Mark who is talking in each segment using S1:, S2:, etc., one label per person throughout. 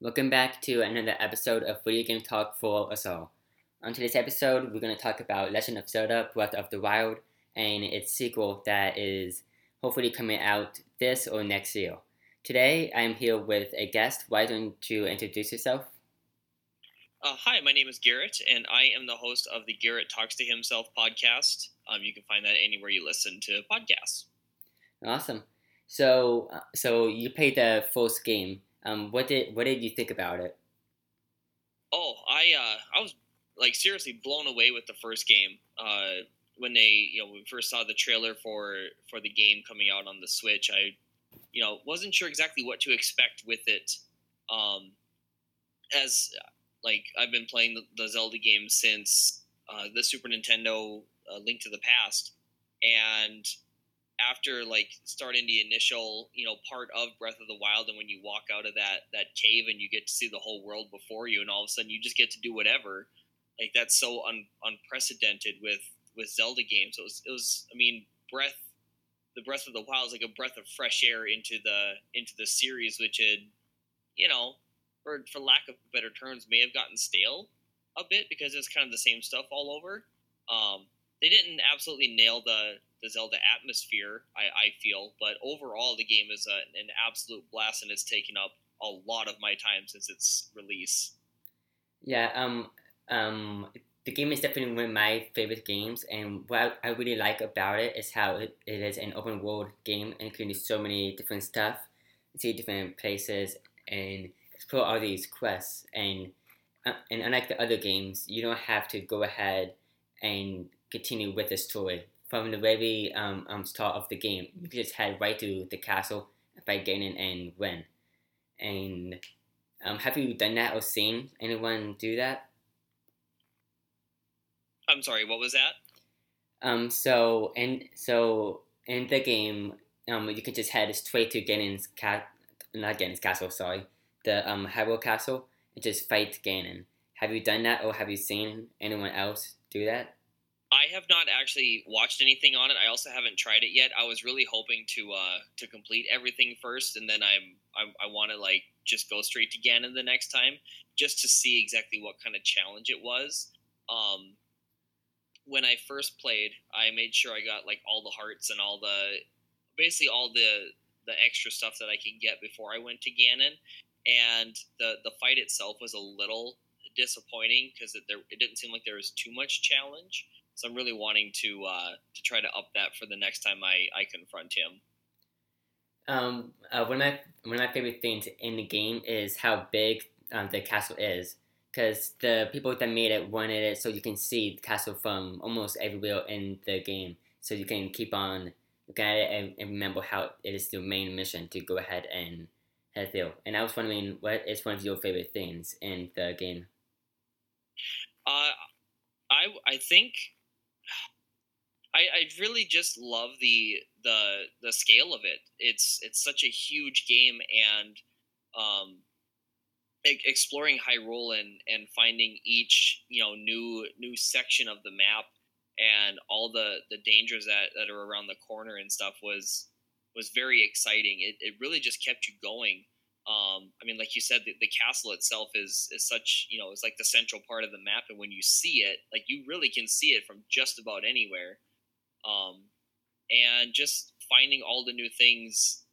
S1: Welcome back to another episode of Video Game Talk for us all. On today's episode, we're going to talk about Legend of Zelda Breath of the Wild and its sequel that is hopefully coming out this or next year. Today, I'm here with a guest. Why don't you introduce yourself?
S2: Uh, hi, my name is Garrett, and I am the host of the Garrett Talks to Himself podcast. Um, you can find that anywhere you listen to podcasts.
S1: Awesome. So, uh, so you played the first game. Um, what did what did you think about it?
S2: Oh, I uh, I was like seriously blown away with the first game. Uh, when they you know we first saw the trailer for for the game coming out on the Switch, I you know wasn't sure exactly what to expect with it. Um, as like I've been playing the, the Zelda games since uh, the Super Nintendo uh, Link to the Past, and after like starting the initial you know part of Breath of the Wild, and when you walk out of that that cave and you get to see the whole world before you, and all of a sudden you just get to do whatever, like that's so un, unprecedented with with Zelda games. It was it was I mean Breath the Breath of the Wild is like a breath of fresh air into the into the series, which had you know for for lack of better terms may have gotten stale a bit because it's kind of the same stuff all over. Um, they didn't absolutely nail the the Zelda atmosphere, I, I feel. But overall, the game is a, an absolute blast and it's taken up a lot of my time since its release.
S1: Yeah, um, um, the game is definitely one of my favorite games, and what I really like about it is how it, it is an open world game, and can do so many different stuff, see different places, and explore all these quests. And uh, and unlike the other games, you don't have to go ahead and continue with the story from the very um, um, start of the game. You just head right to the castle, fight Ganon, and win. And um, have you done that or seen anyone do that?
S2: I'm sorry, what was that?
S1: Um, so and so in the game, um, you can just head straight to Ganon's cat, not Ganon's castle, sorry, the um Hyrule Castle, and just fight Ganon. Have you done that, or have you seen anyone else do that?
S2: I have not actually watched anything on it. I also haven't tried it yet. I was really hoping to uh, to complete everything first, and then I'm I, I want to like just go straight to Ganon the next time, just to see exactly what kind of challenge it was. Um, when I first played, I made sure I got like all the hearts and all the basically all the the extra stuff that I can get before I went to Ganon, and the the fight itself was a little disappointing because it, there it didn't seem like there was too much challenge. So I'm really wanting to uh, to try to up that for the next time I, I confront him.
S1: Um, uh, one of my one of my favorite things in the game is how big um, the castle is, because the people that made it wanted it so you can see the castle from almost everywhere in the game, so you can keep on looking at it and, and remember how it is the main mission to go ahead and head there. And I was wondering, what is one of your favorite things in the game?
S2: Uh, I I think I, I really just love the the the scale of it. It's it's such a huge game, and um, exploring Hyrule and and finding each you know new new section of the map and all the the dangers that that are around the corner and stuff was was very exciting. It it really just kept you going. Um, I mean, like you said, the, the, castle itself is is such you know it's like the central part of the map, and when you see it, like you really can see it from just about anywhere um, and just finding all the new things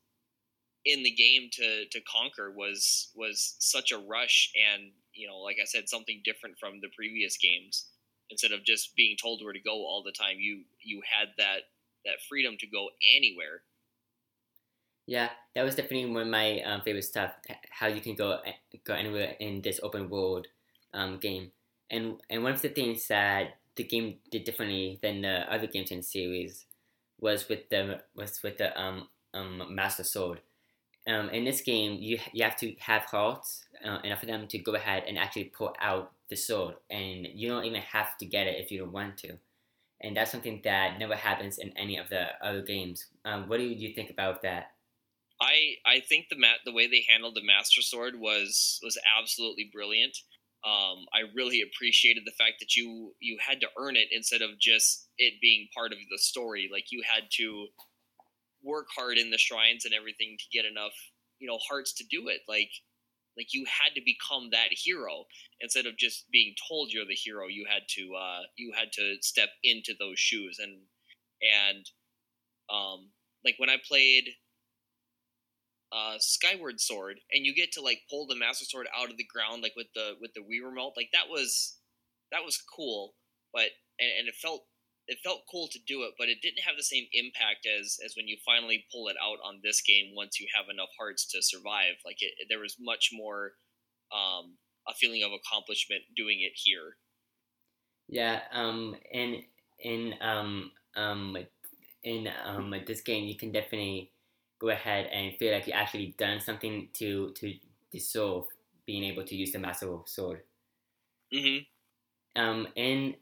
S2: in the game to to conquer was was such a rush and you know like i said something different from the previous games. Instead of just being told where to go all the time you you had that that freedom to go anywhere.
S1: Yeah that was definitely one of my um, favorite stuff how you can go go anywhere in this open world um, game. And and one of the things that the game did differently than the other games in the series was with the was with the um, um Master Sword. Um, in this game, you you have to have hearts uh, enough of them to go ahead and actually pull out the sword, and you don't even have to get it if you don't want to. And that's something that never happens in any of the other games. Um, what do you think about that?
S2: I I think the mat the way they handled the Master Sword was was absolutely brilliant. Um, I really appreciated the fact that you you had to earn it instead of just it being part of the story. Like you had to work hard in the shrines and everything to get enough, you know, hearts to do it. Like like you had to become that hero instead of just being told you're the hero. You had to uh, you had to step into those shoes and and um, like when I played uh, Skyward Sword, and you get to like pull the Master Sword out of the ground, like with the with the Wii remote, like that was that was cool, but and, and it felt it felt cool to do it, but it didn't have the same impact as as when you finally pull it out on this game once you have enough hearts to survive. Like it, there was much more um, a feeling of accomplishment doing it here.
S1: Yeah, um, and in um, um, in um, this game, you can definitely go ahead and feel like you actually done something to to dissolve being able to use the master sword.
S2: Mm-hmm.
S1: Um, and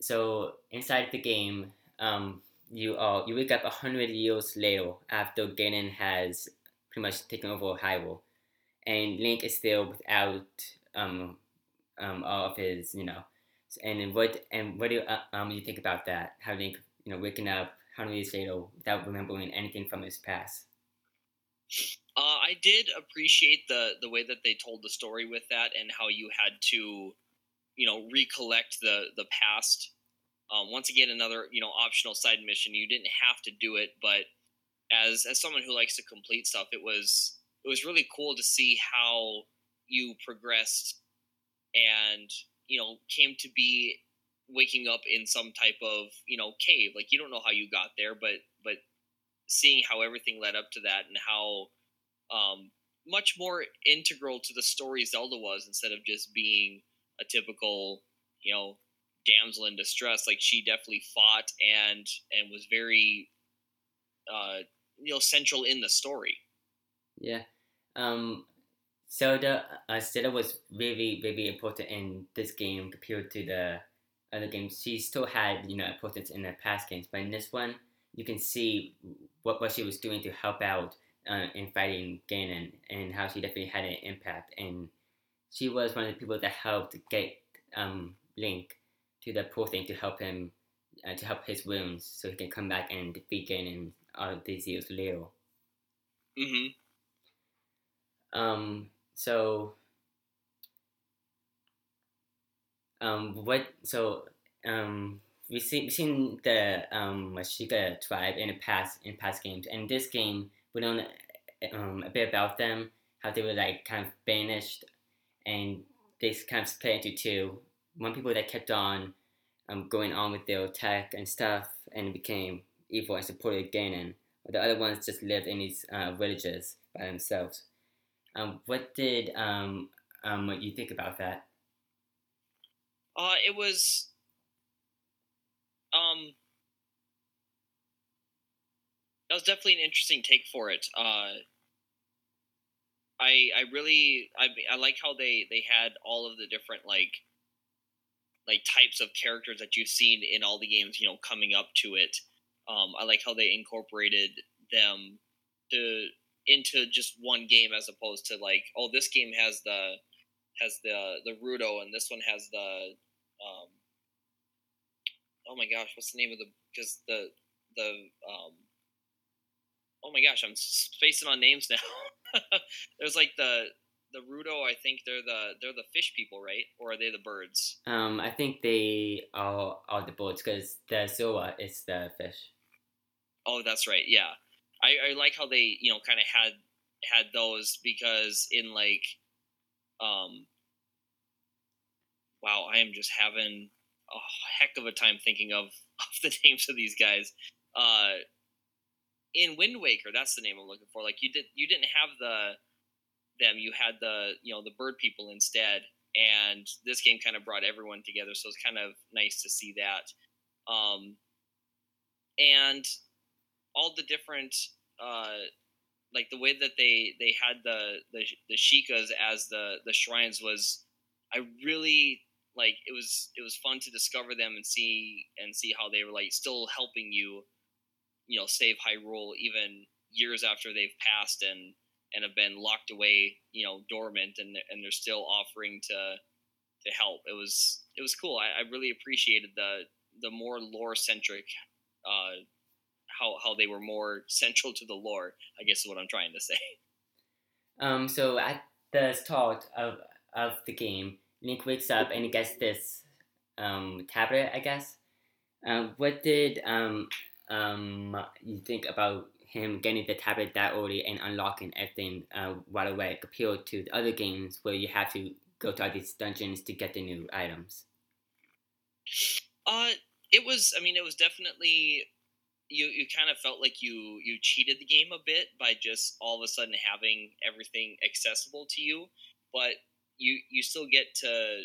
S1: so inside the game, um, you uh, you wake up a hundred years later after Ganon has pretty much taken over Hyrule, and Link is still without um, um, all of his you know, and what and what do you, uh, um you think about that? How Link you know waking up later without remembering anything from his past.
S2: Uh, I did appreciate the the way that they told the story with that, and how you had to you know recollect the the past um, once again another you know optional side mission you didn't have to do it but as as someone who likes to complete stuff it was it was really cool to see how you progressed and you know came to be waking up in some type of you know cave like you don't know how you got there but but seeing how everything led up to that and how um, much more integral to the story zelda was instead of just being a typical, you know, damsel in distress. Like she definitely fought and and was very, uh, you know, central in the story.
S1: Yeah. Um. Zelda, uh, Zelda was really, really important in this game compared to the other games. She still had, you know, importance in the past games, but in this one, you can see what, what she was doing to help out uh, in fighting Ganon and how she definitely had an impact. And she was one of the people that helped get um, Link to the poor thing to help him uh, to help his wounds so he can come back and defeat Ganon all of these years later.
S2: Mm-hmm.
S1: Um. So. Um. What? So. Um. We've seen, we've seen the um tribe in the past in past games, and this game we know um a bit about them, how they were like kind of banished and they kind of split into two. One people that kept on um, going on with their tech and stuff and became evil and supported Ganon. The other ones just lived in these uh, villages by themselves. Um, what did um, um, what you think about that?
S2: Uh, it was um, that was definitely an interesting take for it. Uh, I I really I I like how they they had all of the different like like types of characters that you've seen in all the games, you know, coming up to it. Um, I like how they incorporated them to into just one game as opposed to like, oh, this game has the has the the Ruto and this one has the um, oh my gosh, what's the name of the because the the um, oh my gosh, I'm spacing on names now. There's like the the Rudo. I think they're the they're the fish people, right? Or are they the birds?
S1: Um, I think they are are the birds because the Zora is the fish.
S2: Oh, that's right. Yeah, I, I like how they you know kind of had had those because in like, um, wow, I am just having a heck of a time thinking of of the names of these guys. Uh, in Wind Waker, that's the name I'm looking for. Like you did, you didn't have the them. You had the you know the bird people instead, and this game kind of brought everyone together. So it's kind of nice to see that. Um, and all the different uh, like the way that they they had the the the Sheikahs as the the shrines was I really like it was it was fun to discover them and see and see how they were like still helping you you know save Hyrule even years after they've passed and and have been locked away, you know, dormant, and and they're still offering to to help. It was it was cool. I, I really appreciated the the more lore centric, uh, how how they were more central to the lore. I guess is what I'm trying to say.
S1: Um. So at the start of of the game, Link wakes up and he gets this um, tablet, I guess. Um, what did um, um, you think about him getting the tablet that early and unlocking everything uh, right away compared to the other games where you have to go to all these dungeons to get the new items?
S2: Uh, it was. I mean, it was definitely. You you kind of felt like you you cheated the game a bit by just all of a sudden having everything accessible to you, but you you still get to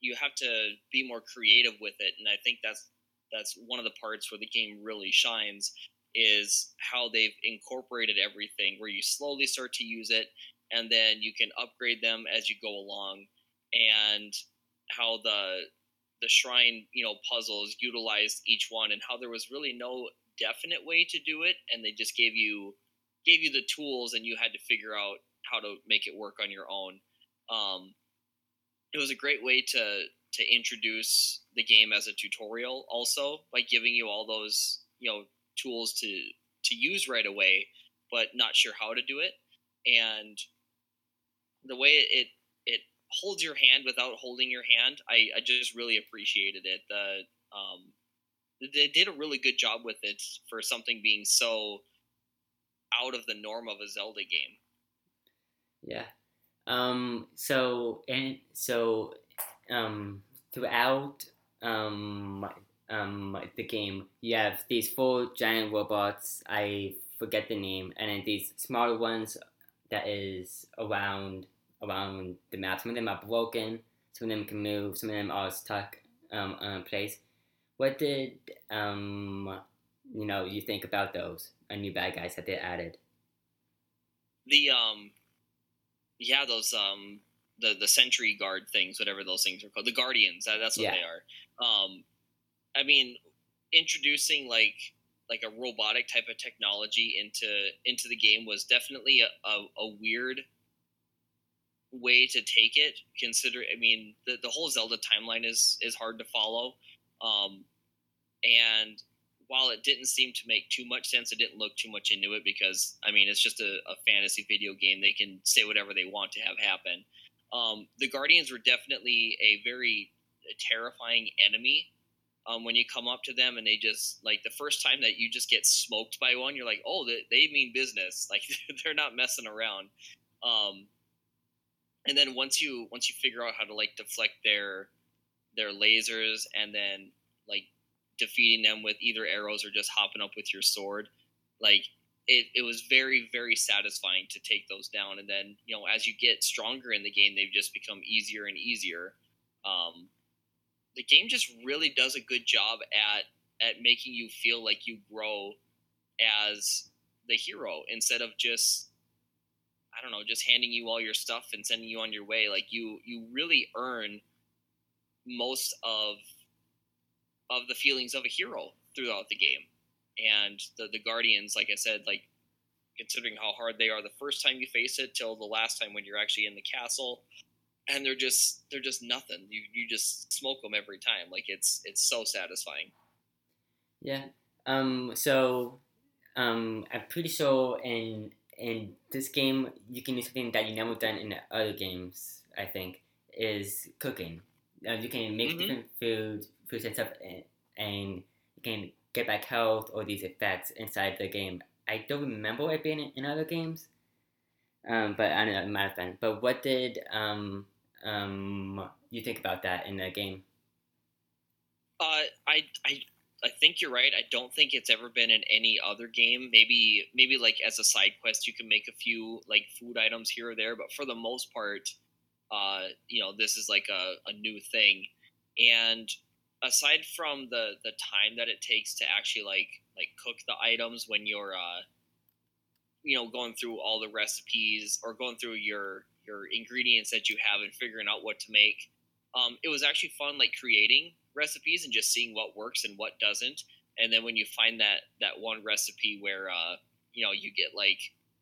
S2: you have to be more creative with it, and I think that's that's one of the parts where the game really shines is how they've incorporated everything where you slowly start to use it and then you can upgrade them as you go along. And how the the shrine you know puzzles utilized each one and how there was really no definite way to do it. And they just gave you gave you the tools and you had to figure out how to make it work on your own um, it was a great way to to introduce the game as a tutorial also by giving you all those you know tools to to use right away but not sure how to do it. And the way it it holds your hand without holding your hand i i just really appreciated it. The um they did a really good job with it for something being so out of the norm of a zelda game.
S1: Yeah um so and so um, throughout um, um, the game, you have these four giant robots. I forget the name, and then these smaller ones that is around around the map. Some of them are broken. Some of them can move. Some of them are stuck um, in place. What did um, you know you think about those uh, new bad guys that they added?
S2: The um, yeah, those um the the sentry guard things, whatever those things are called, the guardians. That, that's what yeah. they are. Um, I mean, introducing like like a robotic type of technology into into the game was definitely a, a, a weird way to take it. Consider, I mean, the the whole Zelda timeline is is hard to follow, um, and while it didn't seem to make too much sense, I didn't look too much into it because I mean it's just a, a fantasy video game. They can say whatever they want to have happen. Um, the Guardians were definitely a very terrifying enemy. Um, when you come up to them and they just like the first time that you just get smoked by one, you're like, oh, they, they mean business. Like they're not messing around. Um, and then once you once you figure out how to like deflect their their lasers and then defeating them with either arrows or just hopping up with your sword, like it, it was very very satisfying to take those down. And then you know as you get stronger in the game they've just become easier and easier. Um, the game just really does a good job at at making you feel like you grow as the hero instead of just i don't know just handing you all your stuff and sending you on your way. Like you you really earn most of of the feelings of a hero throughout the game and the the Guardians, like I said, like considering how hard they are the first time you face it till the last time when you're actually in the castle, and they're just they're just nothing. You you just smoke them every time. Like it's it's so satisfying.
S1: Yeah. Um. So, um, I'm pretty sure in in this game you can do something that you never done in other games. I think is cooking. Uh, you can make mm-hmm. different food, foods and stuff, and, and you can get back health or these effects inside the game. I don't remember it being in, in other games, um, but I don't know, it might have been. But what did um, um, you think about that in the game?
S2: Uh, I, I, I think you're right. I don't think it's ever been in any other game. Maybe, maybe like as a side quest, you can make a few like food items here or there, but for the most part, uh, you know, this is like a, a new thing. And aside from the the time that it takes to actually like like cook the items when you're uh you know going through all the recipes or going through your your ingredients that you have and figuring out what to make um, it was actually fun like creating recipes and just seeing what works and what doesn't. And then when you find that that one recipe where uh, you know you get like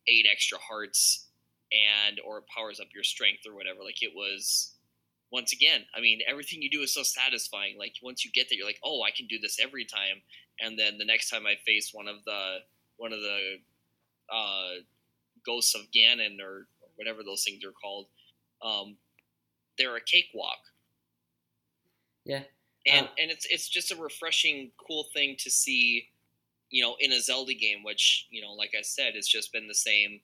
S2: eight extra hearts and or powers up your strength or whatever like it was once again, I mean, everything you do is so satisfying. Like once you get there, you're like, oh, I can do this every time. And then the next time I face one of the one of the uh, ghosts of Ganon or, or whatever those things are called, um, they're a cakewalk.
S1: Yeah,
S2: and um, and it's it's just a refreshing, cool thing to see, you know, in a Zelda game, which you know, like I said, it's just been the same.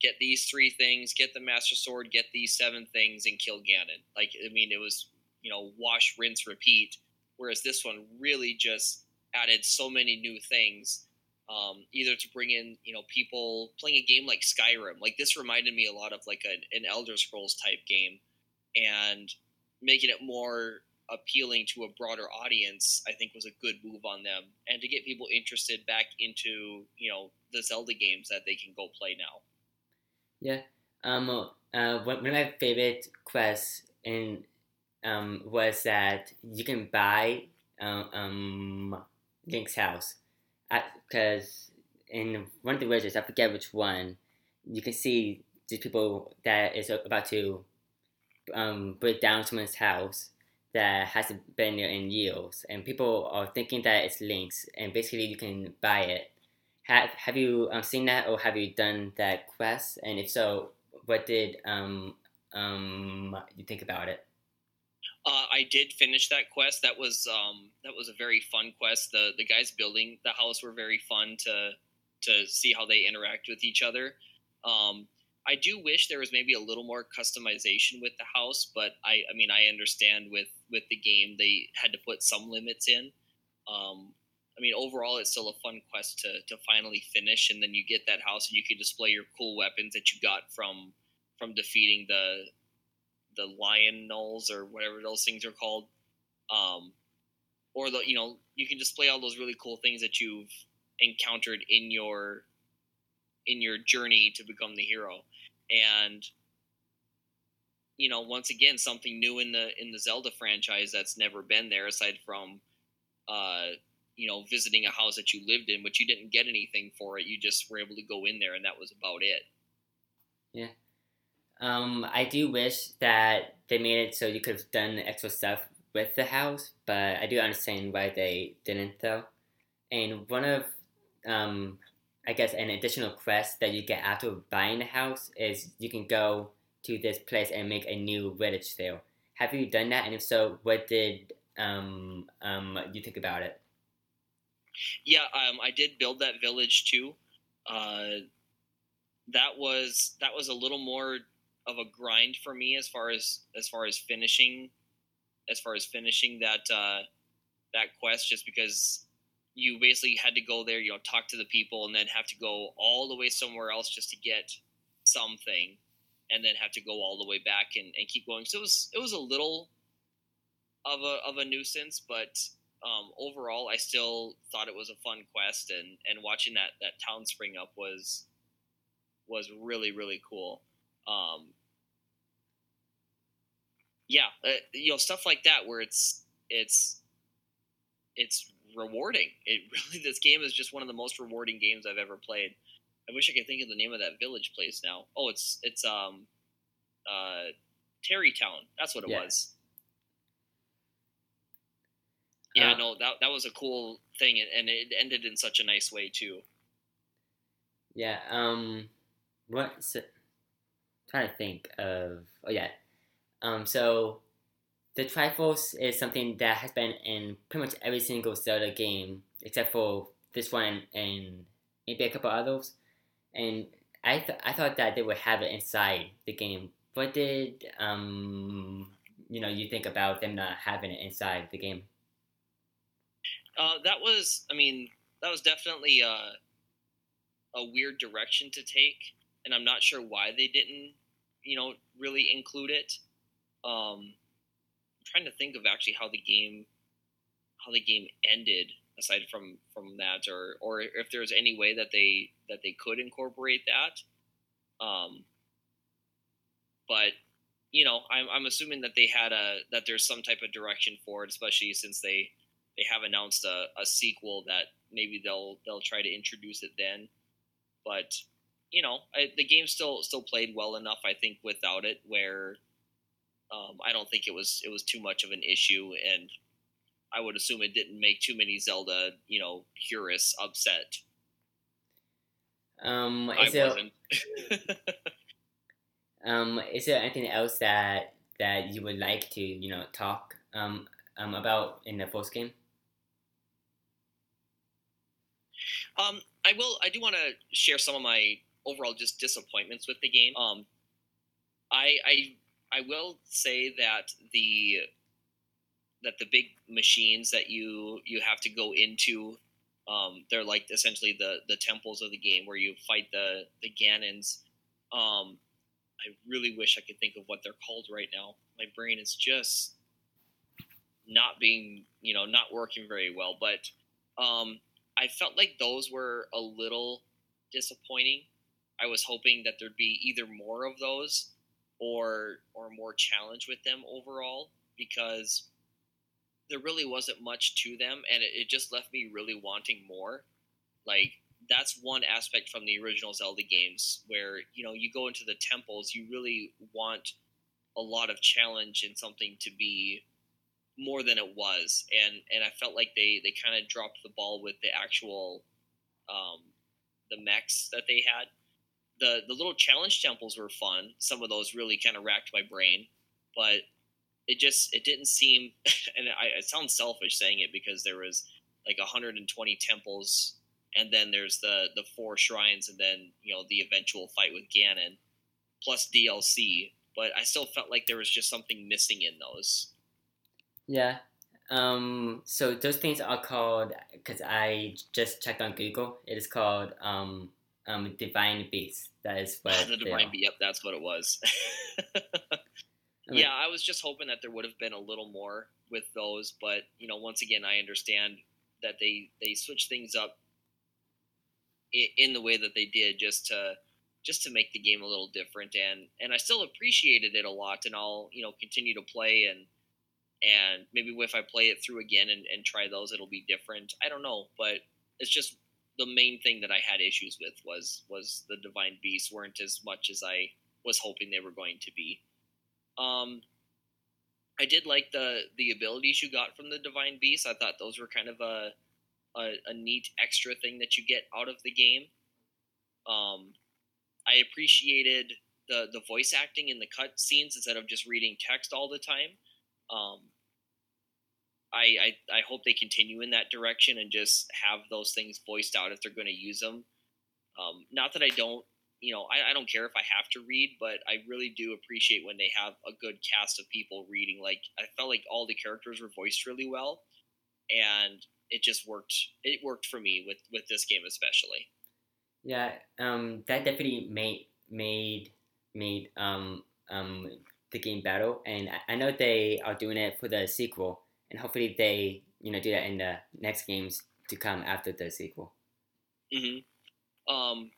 S2: Get these three things, get the Master Sword, get these seven things, and kill Ganon. Like I mean, it was you know wash, rinse, repeat. Whereas this one really just added so many new things. Um, either to bring in you know people playing a game like Skyrim. Like this reminded me a lot of like an, an Elder Scrolls type game, and making it more appealing to a broader audience, I think was a good move on them, and to get people interested back into you know the Zelda games that they can go play now.
S1: Yeah, um, uh, one of my favorite quests in um was that you can buy um, um Link's house, because in one of the villages, I forget which one, you can see these people that is about to um break down someone's house that hasn't been there in years, and people are thinking that it's Link's, and basically you can buy it. Have Have you um, seen that, or have you done that quest? And if so, what did um um you think about it?
S2: Uh, I did finish that quest. That was um, that was a very fun quest. The the guys building the house were very fun to to see how they interact with each other. Um, I do wish there was maybe a little more customization with the house, but I, I mean, I understand with with the game they had to put some limits in. Um, I mean, overall, it's still a fun quest to to finally finish, and then you get that house and you can display your cool weapons that you got from from defeating the the Lynels or whatever those things are called. Um, or the you know you can display all those really cool things that you've encountered in your in your journey to become the hero and you know once again something new in the in the zelda franchise that's never been there aside from uh you know visiting a house that you lived in but you didn't get anything for it you just were able to go in there and that was about it
S1: yeah um i do wish that they made it so you could have done the extra stuff with the house but i do understand why they didn't though and one of um I guess an additional quest that you get after buying the house is you can go to this place and make a new village there. Have you done that? And if so, what did um, um, you think about it?
S2: Yeah, um, I did build that village too. Uh, that was that was a little more of a grind for me as far as as far as finishing as far as finishing that uh, that quest, just because you basically had to go there, you know, talk to the people, and then have to go all the way somewhere else just to get something, and then have to go all the way back and, and keep going. So it was it was a little of a of a nuisance, but um, overall, I still thought it was a fun quest, and and watching that that town spring up was was really really cool. Um, yeah, uh, you know, stuff like that where it's it's it's rewarding. It really this game is just one of the most rewarding games I've ever played. I wish I could think of the name of that village place now. Oh, it's it's um uh Tarrey Town. That's what it yeah. was. Yeah, no, that that was a cool thing, and it ended in such a nice way too.
S1: Yeah. Um. What? So, trying to think of. Oh yeah. Um. So the Triforce is something that has been in pretty much every single Zelda game except for this one and maybe a couple others. And I th- I thought that they would have it inside the game. What did um you know you think about them not having it inside the game?
S2: Uh, that was, I mean, that was definitely a, a weird direction to take, and I'm not sure why they didn't, you know, really include it. Um, I'm trying to think of actually how the game how the game ended aside from from that or or if there's any way that they that they could incorporate that um but you know i'm, I'm assuming that they had a that there's some type of direction for it especially since they they have announced a, a sequel that maybe they'll they'll try to introduce it then but you know I, the game still still played well enough i think without it where um, I don't think it was it was too much of an issue, and I would assume it didn't make too many Zelda, you know, purists upset.
S1: Um, I wasn't. Um, is there anything else that that you would like to you know talk um, um about in the first game?
S2: Um, I will. I do want to share some of my overall just disappointments with the game. Um, I I I will say that the that the big machines that you you have to go into um, they're like essentially the the temples of the game where you fight the the Ganons. Um, I really wish I could think of what they're called right now. My brain is just not being you know not working very well. But um, I felt like those were a little disappointing. I was hoping that there'd be either more of those or or more challenge with them overall because there really wasn't much to them and it, it just left me really wanting more like that's one aspect from the original zelda games where you know you go into the temples you really want a lot of challenge and something to be more than it was and and i felt like they they kind of dropped the ball with the actual um the mechs that they had the the little challenge temples were fun. Some of those really kind of racked my brain, but it just it didn't seem. And I, it sounds selfish saying it because there was like 120 temples, and then there's the the four shrines, and then you know the eventual fight with Ganon, plus DLC. But I still felt like there was just something missing in those.
S1: Yeah. Um, so those things are called because I just checked on Google. It is called um, um, Divine Beast. That is what
S2: the Divine Beast. Yep, that's what it was. yeah, I was just hoping that there would have been a little more with those, but you know, once again, I understand that they they switch things up in, in the way that they did just to just to make the game a little different and and I still appreciated it a lot and I'll you know continue to play and and maybe if I play it through again and, and try those it'll be different I don't know but it's just the main thing that I had issues with was was the divine beasts weren't as much as I was hoping they were going to be. Um, I did like the the abilities you got from the divine beasts. I thought those were kind of a a, a neat extra thing that you get out of the game. Um, I appreciated the the voice acting in the cut scenes instead of just reading text all the time. Um, I, I, I hope they continue in that direction and just have those things voiced out if they're going to use them. Um, not that I don't, you know, I, I don't care if I have to read, but I really do appreciate when they have a good cast of people reading. Like I felt like all the characters were voiced really well, and it just worked. It worked for me with with this game especially.
S1: Yeah, um, that definitely made made made um um the game battle, and I know they are doing it for the sequel and hopefully they you know do that in the next games to come after the sequel.
S2: Mm-hmm. Um,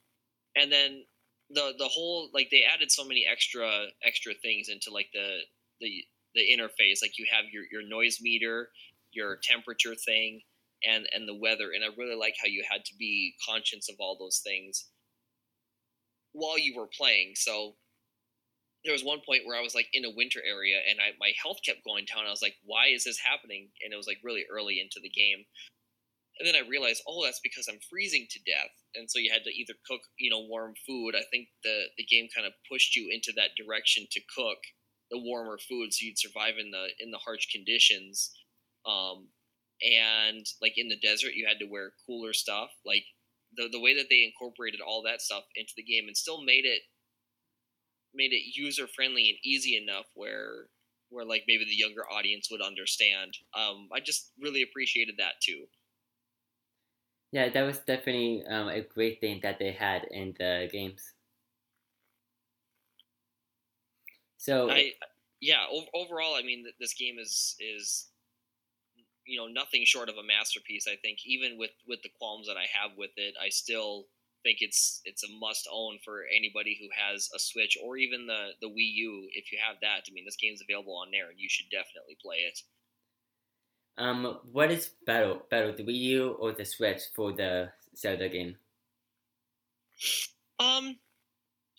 S2: and then the the whole like they added so many extra extra things into like the the the interface. Like you have your your noise meter, your temperature thing, and and the weather. And I really like how you had to be conscious of all those things while you were playing. So there was one point where I was like in a winter area and I, my health kept going down. I was like, why is this happening? And it was like really early into the game. And then I realized, oh, that's because I'm freezing to death. And so you had to either cook, you know, warm food. I think the, the game kind of pushed you into that direction to cook the warmer food so you'd survive in the in the harsh conditions. Um, and like in the desert, you had to wear cooler stuff. Like the the way that they incorporated all that stuff into the game and still made it made it user friendly and easy enough where where like maybe the younger audience would understand. Um, I just really appreciated that too.
S1: Yeah, that was definitely um, a great thing that they had in the games. So,
S2: I, yeah, overall, I mean, this game is is you know nothing short of a masterpiece. I think even with with the qualms that I have with it, I still think it's it's a must own for anybody who has a Switch or even the the Wii U. If you have that, I mean, this game's available on there, and you should definitely play it.
S1: Um, what is better, better the Wii U or the Switch for the Zelda game?
S2: Um,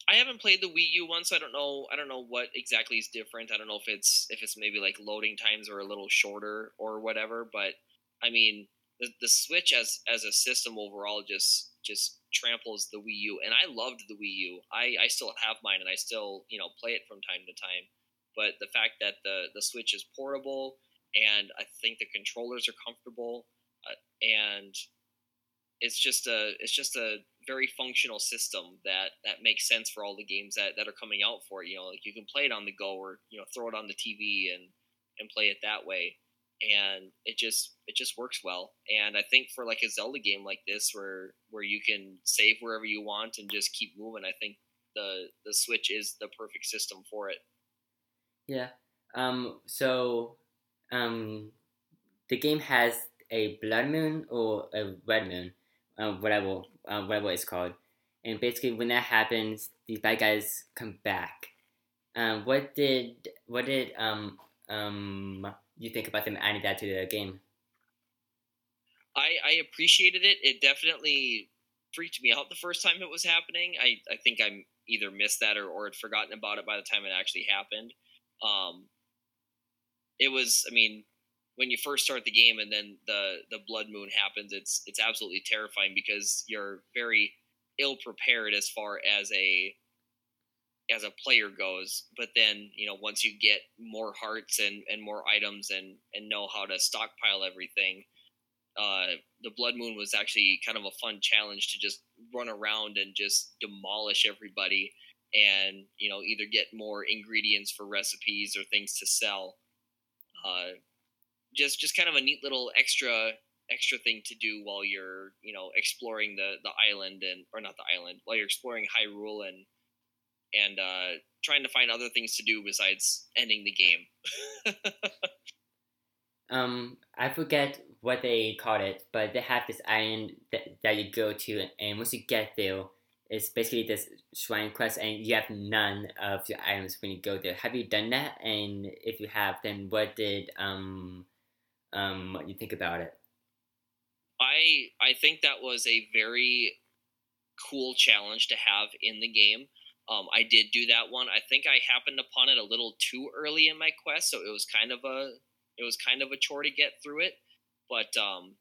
S2: I haven't played the Wii U one, so I don't know. I don't know what exactly is different. I don't know if it's if it's maybe like loading times are a little shorter or whatever. But I mean, the, the Switch as as a system overall just just tramples the Wii U. And I loved the Wii U. I, I still have mine and I still, you know, play it from time to time. But the fact that the, the Switch is portable and I think the controllers are comfortable uh, and it's just a it's just a very functional system that that makes sense for all the games that, that are coming out for it. You know, like you can play it on the go or you know throw it on the TV and and play it that way and it just it just works well. And i think for like a zelda game like this where where you can save wherever you want and just keep moving i think the the switch is the perfect system for it.
S1: Yeah. Um so um the game has a blood moon or a red moon uh, whatever uh, whatever it's called. And basically when that happens these bad guys come back. Um what did what did um um you think about them adding that to the game?
S2: I I appreciated it. It definitely freaked me out the first time it was happening. I I think I either missed that or or had forgotten about it by the time it actually happened. Um, it was. I mean, when you first start the game and then the the blood moon happens, it's it's absolutely terrifying because you're very ill prepared as far as a as a player goes. But then, you know, once you get more hearts and, and more items and, and know how to stockpile everything, uh, the Blood Moon was actually kind of a fun challenge to just run around and just demolish everybody and, you know, either get more ingredients for recipes or things to sell. Uh, just just kind of a neat little extra extra thing to do while you're you know exploring the the island and or not the island while you're exploring Hyrule and and uh, trying to find other things to do besides ending the game.
S1: um, I forget what they called it, but they have this island that, that you go to, and once you get there, it's basically this shrine quest, and you have none of your items when you go there. Have you done that? And if you have, then what did um um what you think about it?
S2: I I think that was a very cool challenge to have in the game. Um, I did do that one. I think I happened upon it a little too early in my quest, so it was kind of a it was kind of a chore to get through it. But um,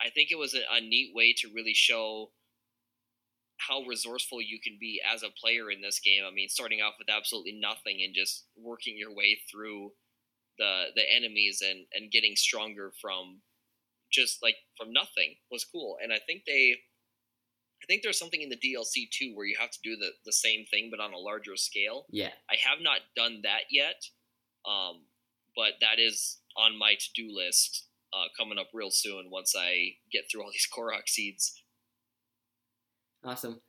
S2: I think it was a, a neat way to really show how resourceful you can be as a player in this game. I mean, starting off with absolutely nothing and just working your way through the the enemies and and getting stronger from just like from nothing was cool. And I think they I think there's something in the DLC too where you have to do the, the same thing but on a larger scale.
S1: Yeah.
S2: I have not done that yet, um, but that is on my to do list uh, coming up real soon once I get through all these Korok seeds.
S1: Awesome.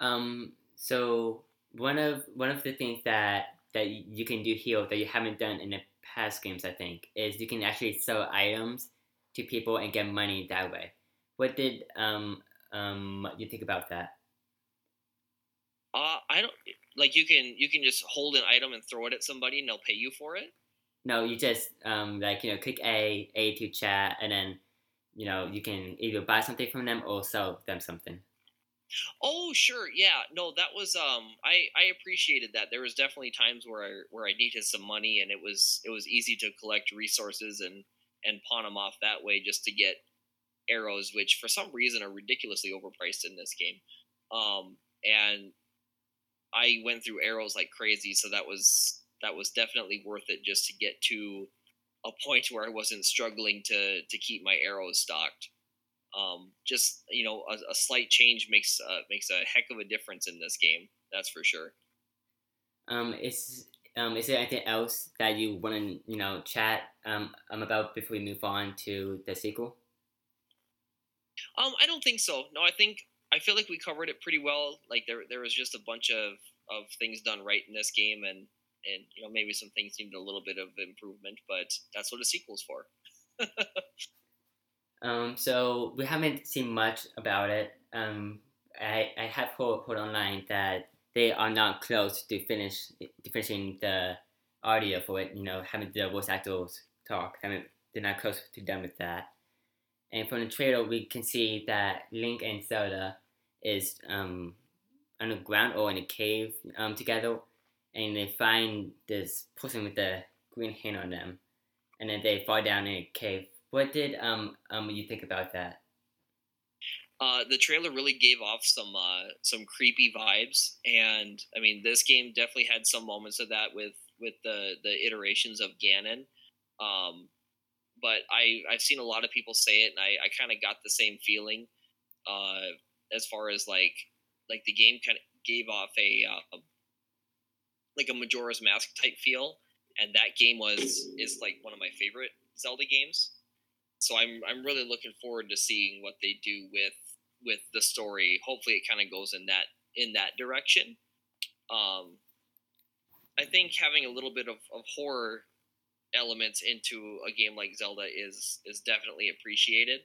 S1: Um, so one of one of the things that that you can do here that you haven't done in the past games, I think, is you can actually sell items to people and get money that way. What did um, um, you think about that?
S2: Uh, I don't like you can you can just hold an item and throw it at somebody and they'll pay you for it.
S1: No, you just um, like you know click A A to chat and then you know you can either buy something from them or sell them something.
S2: Oh sure, yeah. No, that was um I I appreciated that. There was definitely times where I where I needed some money and it was it was easy to collect resources and and pawn them off that way just to get arrows, which for some reason are ridiculously overpriced in this game. Um, and I went through arrows like crazy, so that was that was definitely worth it just to get to a point where I wasn't struggling to to keep my arrows stocked. Um, just you know, a, a slight change makes uh, makes a heck of a difference in this game. That's for sure.
S1: Um, is um, is there anything else that you want to you know chat um, um about before we move on to the sequel?
S2: Um, I don't think so. No, I think I feel like we covered it pretty well. Like there, there was just a bunch of of things done right in this game, and and you know maybe some things needed a little bit of improvement, but that's what a sequel's for.
S1: um, so we haven't seen much about it. Um, I I have heard, heard online that they are not close to finish to finishing the audio for it. You know, having the voice actors talk. I mean, they're not close to done with that. And from the trailer, we can see that Link and Zelda is um, on the ground or in a cave um, together, and they find this person with the green hand on them, and then they fall down in a cave. What did um, um you think about that?
S2: Uh, the trailer really gave off some uh, some creepy vibes, and I mean, this game definitely had some moments of that with with the the iterations of Ganon. Um, but I I've seen a lot of people say it, and I, I kind of got the same feeling uh, as far as like like the game kind of gave off a uh, like a Majora's Mask type feel, and that game was is like one of my favorite Zelda games. So I'm I'm really looking forward to seeing what they do with with the story. Hopefully, it kind of goes in that in that direction. Um, I think having a little bit of, of horror elements into a game like Zelda is is definitely appreciated.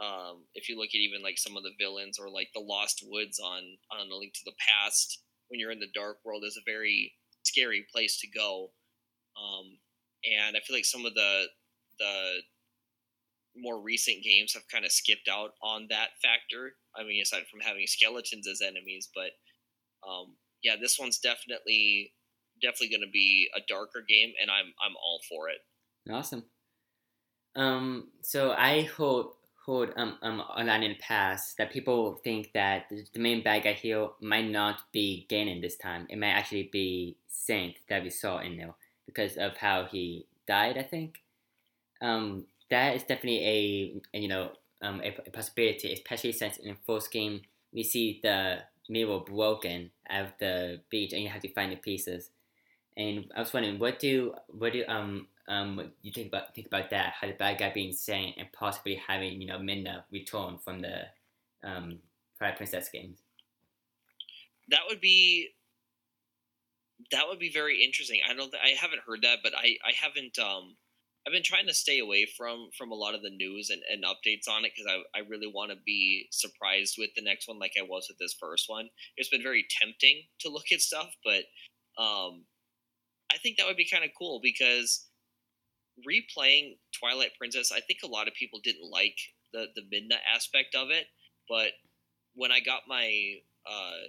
S2: Um, if you look at even like some of the villains or like the Lost Woods on on A Link to the Past, when you're in the dark world, is a very scary place to go. Um, and I feel like some of the the more recent games have kind of skipped out on that factor. I mean, aside from having skeletons as enemies, but um, yeah, this one's definitely definitely going to be a darker game, and I'm I'm all for it.
S1: Awesome. Um, so I hold hold um um on in the past that people think that the main bad guy here might not be Ganon this time. It might actually be Zant that we saw in there because of how he died. I think. Um, that is definitely a, you know um, a, a, possibility, especially since in the first game we see the mirror broken at the beach and you have to find the pieces. And I was wondering, what do what do um um you think about think about that? How the bad guy being Zant and possibly having you know Midna return from the um Twilight Princess games.
S2: That would be that would be very interesting. I don't I haven't heard that, but I I haven't um I've been trying to stay away from from a lot of the news and, and updates on it because I, I really want to be surprised with the next one like I was with this first one. It's been very tempting to look at stuff, but um, I think that would be kind of cool because replaying Twilight Princess, I think a lot of people didn't like the the Midna aspect of it, but when I got my uh,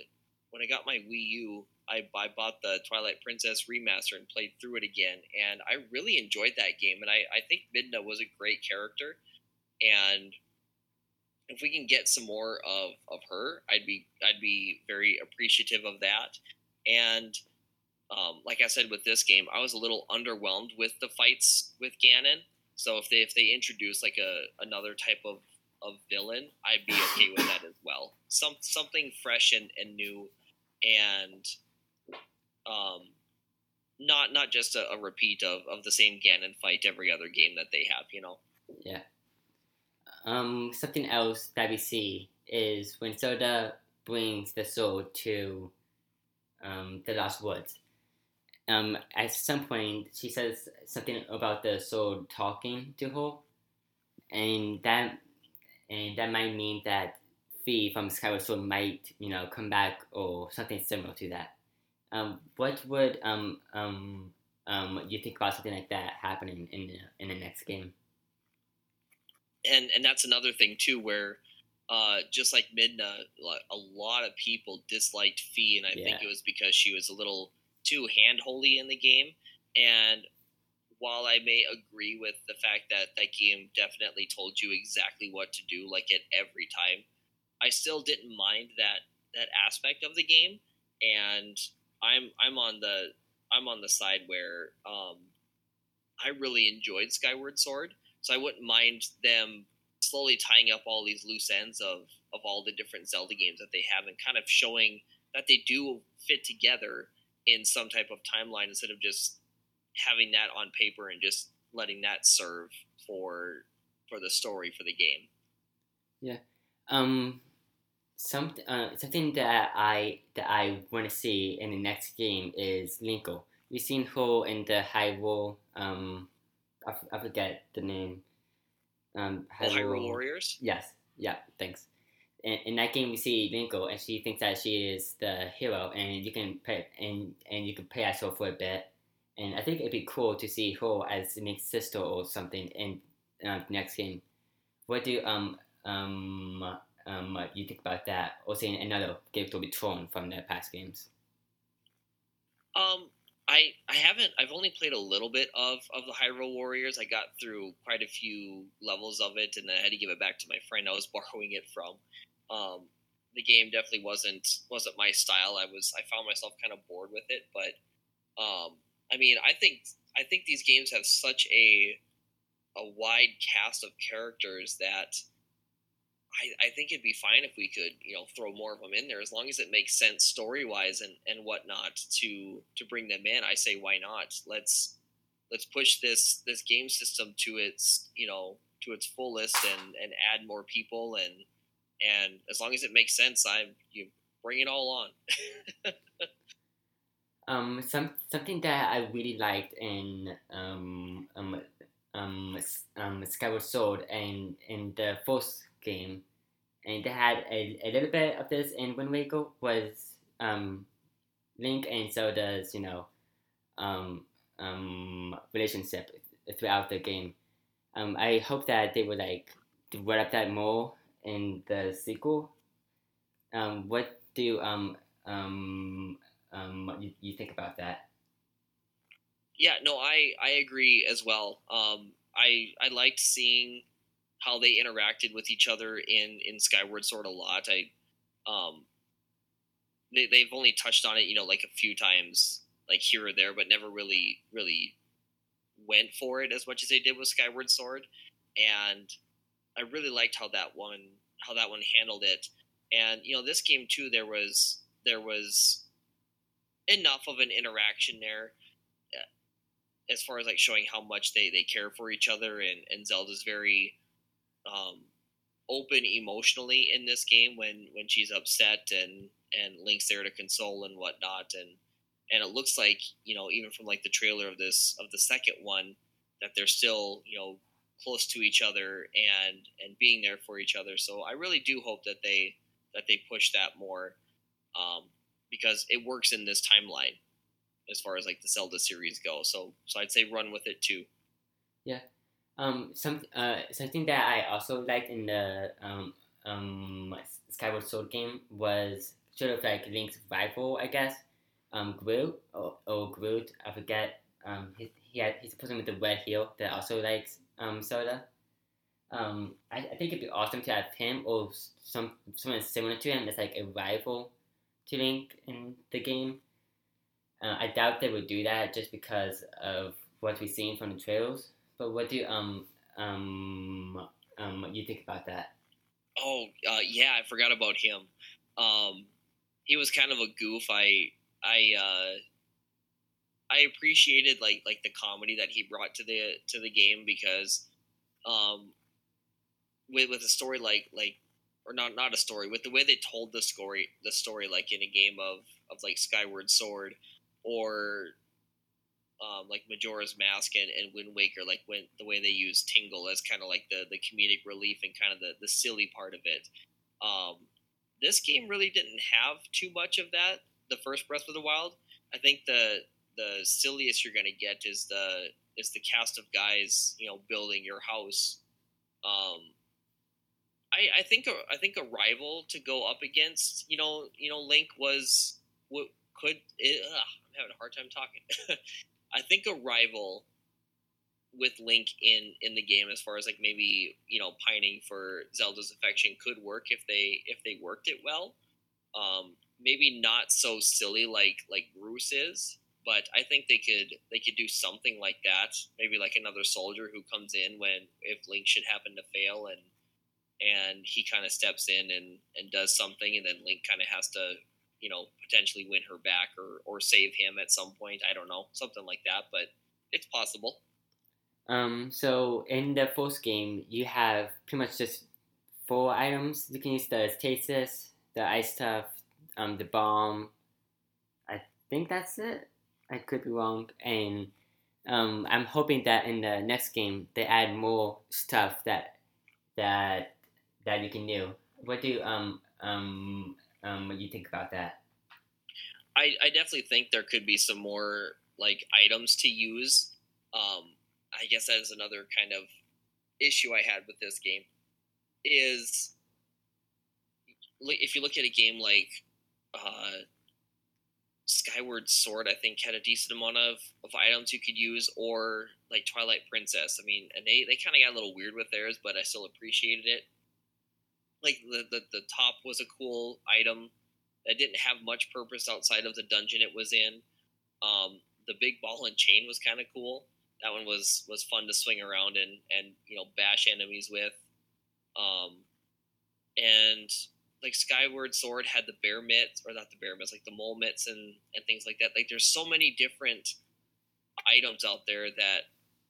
S2: when I got my Wii U, I, I bought the Twilight Princess remaster and played through it again, and I really enjoyed that game. And I, I think Midna was a great character, and if we can get some more of, of her, I'd be I'd be very appreciative of that. And um, like I said with this game, I was a little underwhelmed with the fights with Ganon. So if they if they introduce like a another type of, of villain, I'd be okay with that as well. Some something fresh and, and new, and um, not not just a, a repeat of, of the same Ganon fight every other game that they have. You know.
S1: Yeah. Um, something else that we see is when Zelda brings the sword to um, the Lost Woods um, at some point she says something about the soul talking to her, and that and that might mean that Fi from Skyward Sword might you know come back or something similar to that. Um, what would um, um, um, you think about something like that happening in the, in the next game?
S2: And and that's another thing too, where uh, just like Midna, a lot of people disliked Fi, and I yeah. think it was because she was a little too handholdy in the game. And while I may agree with the fact that that game definitely told you exactly what to do, like at every time, I still didn't mind that that aspect of the game. And I'm I'm on the I'm on the side where um, I really enjoyed Skyward Sword, so I wouldn't mind them slowly tying up all these loose ends of of all the different Zelda games that they have and kind of showing that they do fit together in some type of timeline instead of just having that on paper and just letting that serve for for the story for the game.
S1: Yeah. Um some uh, something that I that I want to see in the next game is Linkle. We've seen her in the Hyrule. Um, I, I forget the name.
S2: Um, Hyrule, Hyrule Warriors.
S1: Yes. Yeah. Thanks in, in that game we see Linkle and she thinks that she is the hero and you can pay and and you can play as her for a bit and I think it'd be cool to see her as Link's sister or something in uh, next game. What do um um um you think about that? Or seeing another game to be torn from the past games?
S2: Um, I I haven't. I've only played a little bit of of the Hyrule Warriors. I got through quite a few levels of it, and then I had to give it back to my friend I was borrowing it from Um, the game definitely wasn't wasn't my style. I was I found myself kind of bored with it, but um, I mean, I think I think these games have such a a wide cast of characters that I, I think it'd be fine if we could, you know, throw more of them in there as long as it makes sense story wise and, and whatnot to to bring them in. I say why not? Let's let's push this this game system to its you know to its fullest and and add more people and and as long as it makes sense, I you bring it all on.
S1: um, some something that I really liked in um um um, um Skyward Sword and in the first game, and they had a, a little bit of this in Wind Waker was um Link and Zelda's you know um um relationship throughout the game. Um, I hope that they would like develop that more in the sequel. Um, what do um um um you, you think about that?
S2: Yeah, no, I I agree as well. Um, I I liked seeing how they interacted with each other in in Skyward Sword a lot. I um they they've only touched on it, you know, like a few times, like here or there, but never really really went for it as much as they did with Skyward Sword. And I really liked how that one how that one handled it. And you know, this game too, there was there was enough of an interaction there uh, as far as like showing how much they they care for each other and and Zelda's very um, open emotionally in this game when when she's upset and and Link's there to console and whatnot and and it looks like you know even from like the trailer of this of the second one that they're still you know close to each other and and being there for each other. So I really do hope that they that they push that more um, because it works in this timeline as far as like the Zelda series go. So so I'd say run with it too.
S1: Yeah. Um. Some uh something that I also liked in the um um Skyward Sword game was sort of like Link's rival, I guess. Um, Groot or, or Groot, I forget. Um, he, he had he's a person with the red heel that also likes um, Soda. Um, I, I think it'd be awesome to have him or some someone similar to him that's like a rival to Link in the game. Uh, I doubt they would do that just because of what we've seen from the trailers. But what do um um um you think about that?
S2: Oh uh, yeah, I forgot about him. Um, he was kind of a goof. I I uh, I appreciated like like the comedy that he brought to the to the game because um with with a story like like or not not a story with the way they told the story the story like in a game of of like Skyward Sword or um, like Majora's Mask and, and Wind Waker, like when the way they use Tingle as kind of like the, the comedic relief and kind of the, the silly part of it. Um, this game really didn't have too much of that. The first Breath of the Wild, I think the the silliest you're going to get is the is the cast of guys you know building your house. Um, I I think a, I think a rival to go up against you know you know Link was what could it, ugh, I'm having a hard time talking. I think a rival with Link in in the game as far as like maybe you know pining for Zelda's affection could work if they if they worked it well. Um, maybe not so silly like like Groose is, but I think they could they could do something like that. Maybe like another soldier who comes in when if Link should happen to fail and and he kind of steps in and and does something, and then Link kind of has to you know potentially win her back or or save him at some point. I don't know something like that, but it's possible.
S1: Um. So in the first game, you have pretty much just four items you can use: the stasis, the ice stuff, um, the bomb. I think that's it. I could be wrong, and um, I'm hoping that in the next game they add more stuff that that that you can do. What do um um um what you think about that?
S2: I, I definitely think there could be some more like items to use. Um, I guess that is another kind of issue I had with this game. Is if you look at a game like uh, Skyward Sword, I think, had a decent amount of, of items you could use, or like Twilight Princess. I mean, and they, they kind of got a little weird with theirs, but I still appreciated it. like the, the the top was a cool item that didn't have much purpose outside of the dungeon it was in. Um, the big ball and chain was kind of cool. That one was was fun to swing around and and you know bash enemies with. Um, and like Skyward Sword had the bear mitts, or not the bear mitts, like the mole mitts and and things like that. Like there's so many different items out there that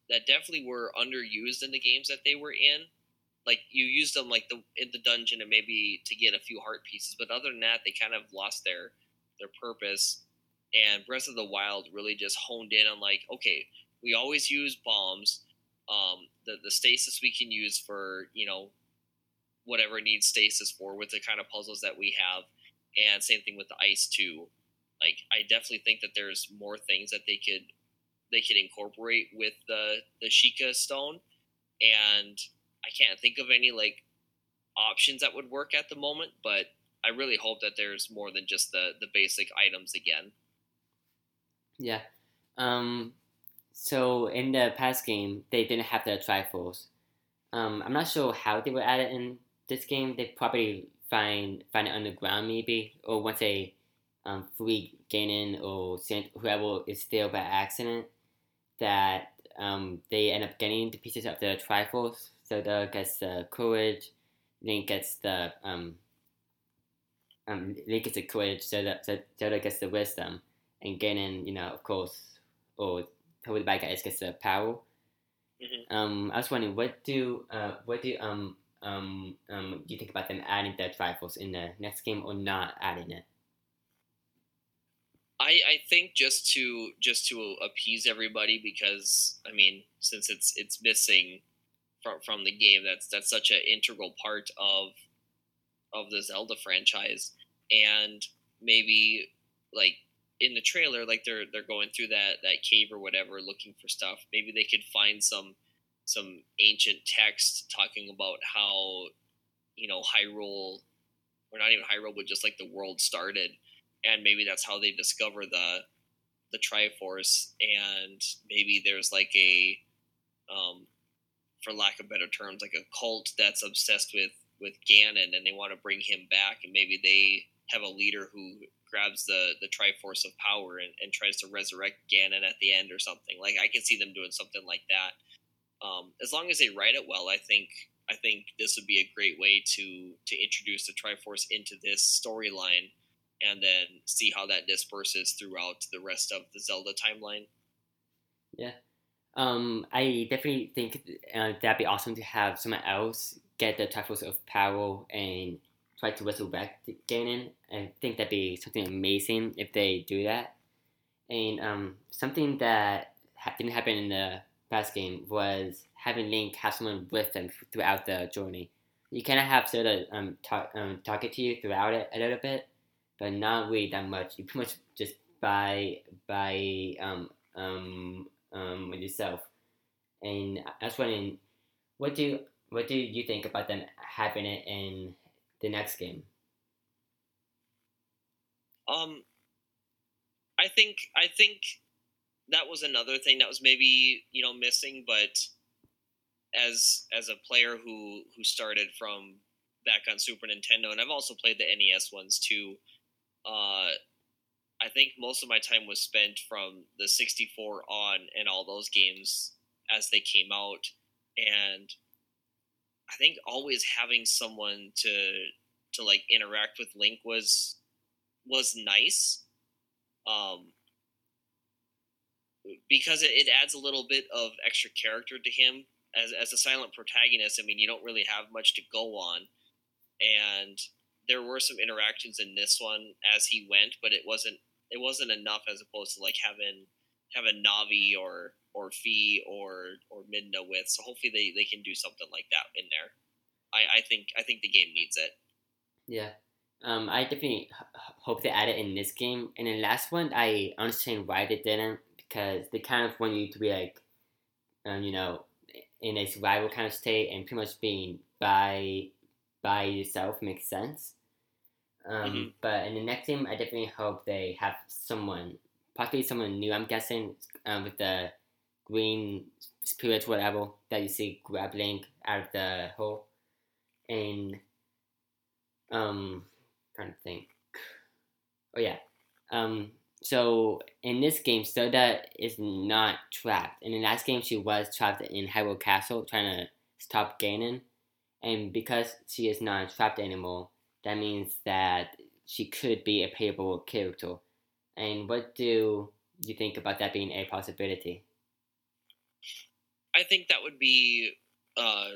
S2: that definitely were underused in the games that they were in. Like you used them like the in the dungeon and maybe to get a few heart pieces, but other than that, they kind of lost their their purpose. And Breath of the Wild really just honed in on like, okay, we always use bombs. Um, the the stasis we can use for you know whatever needs stasis for with the kind of puzzles that we have, and same thing with the ice too. Like I definitely think that there's more things that they could they could incorporate with the the Sheikah stone, and I can't think of any like options that would work at the moment. But I really hope that there's more than just the the basic items again.
S1: Yeah. Um. So in the past game, they didn't have the Triforce. Um, I'm not sure how they were added in this game. They probably find find it on the ground maybe, or once they um, free Ganon or whoever is still by accident, that um, they end up getting the pieces of the Triforce. Zelda gets the courage, Link gets the um, um, Link gets the courage, Zelda, Zelda gets the wisdom, and Ganon, you know, of course, or who the bad guys gets the power. Mm-hmm. Um, I was wondering, what do uh, what do um um um do you think about them adding the Triforce in the next game or not adding it?
S2: I, I think just to just to appease everybody because I mean since it's it's missing from from the game that's that's such an integral part of of the Zelda franchise. And maybe like in the trailer like they're they're going through that that cave or whatever looking for stuff. Maybe they could find some some ancient text talking about how you know Hyrule or not even Hyrule but just like the world started and maybe that's how they discover the the Triforce, and maybe there's like a, um, for lack of better terms, like a cult that's obsessed with with Ganon, and they want to bring him back, and maybe they have a leader who grabs the the Triforce of power and, and tries to resurrect Ganon at the end or something. Like I can see them doing something like that. Um, as long as they write it well, I think I think this would be a great way to to introduce the Triforce into this storyline and then see how that disperses throughout the rest of the Zelda timeline.
S1: Yeah. Um, I definitely think uh, that'd be awesome to have someone else get the Triforce of Power and try to resurrect Ganon. I think that'd be something amazing if they do that. And um, something that ha- didn't happen in the past game was having Link have someone with them throughout the journey. You kind of have Zelda um, talk, um, talk it to you throughout it a little bit, but not really that much. You pretty much just by buy um um um with yourself. And I was wondering, what do what do you think about them having it in the next game?
S2: Um, I think I think that was another thing that was maybe you know missing, but as as a player who who started from back on Super Nintendo, and I've also played the NES ones too uh, I think most of my time was spent from the 64 on and all those games as they came out. And I think always having someone to to like interact with Link was was nice. Um, because it, it adds a little bit of extra character to him as as a silent protagonist. I mean, you don't really have much to go on, and there were some interactions in this one as he went, but it wasn't it wasn't enough as opposed to like having having Navi or or Fi or or Midna with. So hopefully they, they can do something like that in there. I, I think I think the game needs it.
S1: Yeah. Um, I definitely hope they add it in this game. And in the last one, I understand why they didn't because they kind of want you to be like, um, you know, in a survival kind of state and pretty much being by by yourself makes sense. Um, mm-hmm. But in the next game, I definitely hope they have someone, possibly someone new. I'm guessing um, with the green spirit, whatever that you see grappling out of the hole, and Um, trying to think. Oh yeah. Um, so in this game, Zelda is not trapped. and In the last game, she was trapped in Hyrule Castle, trying to stop Ganon. And because she is not trapped anymore, that means that she could be a playable character. And what do you think about that being a possibility?
S2: I think that would be uh,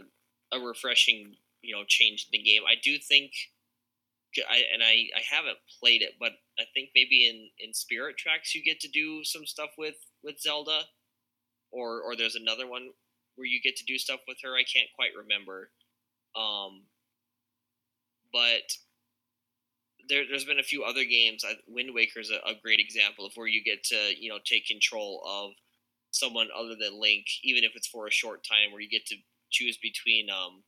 S2: a refreshing, you know, change in the game. I do think, I and I I haven't played it, but I think maybe in in Spirit Tracks you get to do some stuff with with Zelda, or or there's another one where you get to do stuff with her. I can't quite remember. Um, but there, has been a few other games. Wind Waker is a, a, great example of where you get to you know take control of someone other than Link, even if it's for a short time, where you get to choose between um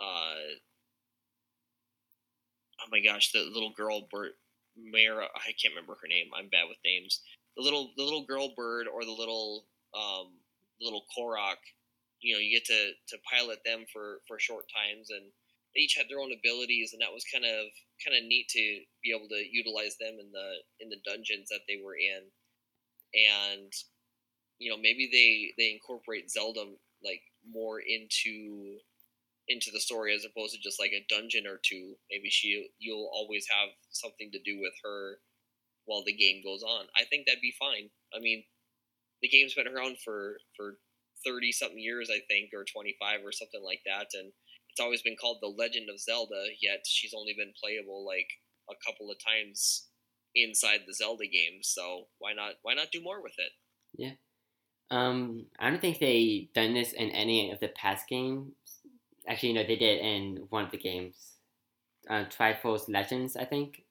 S2: uh oh my gosh the little girl bird Mara I can't remember her name. I'm bad with names. The little the little girl bird or the little um little Korok. You know, you get to to pilot them for for short times and they each had their own abilities and that was kind of kind of neat to be able to utilize them in the in the dungeons that they were in and you know maybe they they incorporate zelda like more into into the story as opposed to just like a dungeon or two maybe she you'll always have something to do with her while the game goes on i think that'd be fine i mean the game's been around for for 30 something years i think or 25 or something like that and it's always been called the Legend of Zelda, yet she's only been playable like a couple of times inside the Zelda games. So why not why not do more with it?
S1: Yeah. Um, I don't think they done this in any of the past games. Actually, no, they did in one of the games. Uh, Triforce Legends, I think,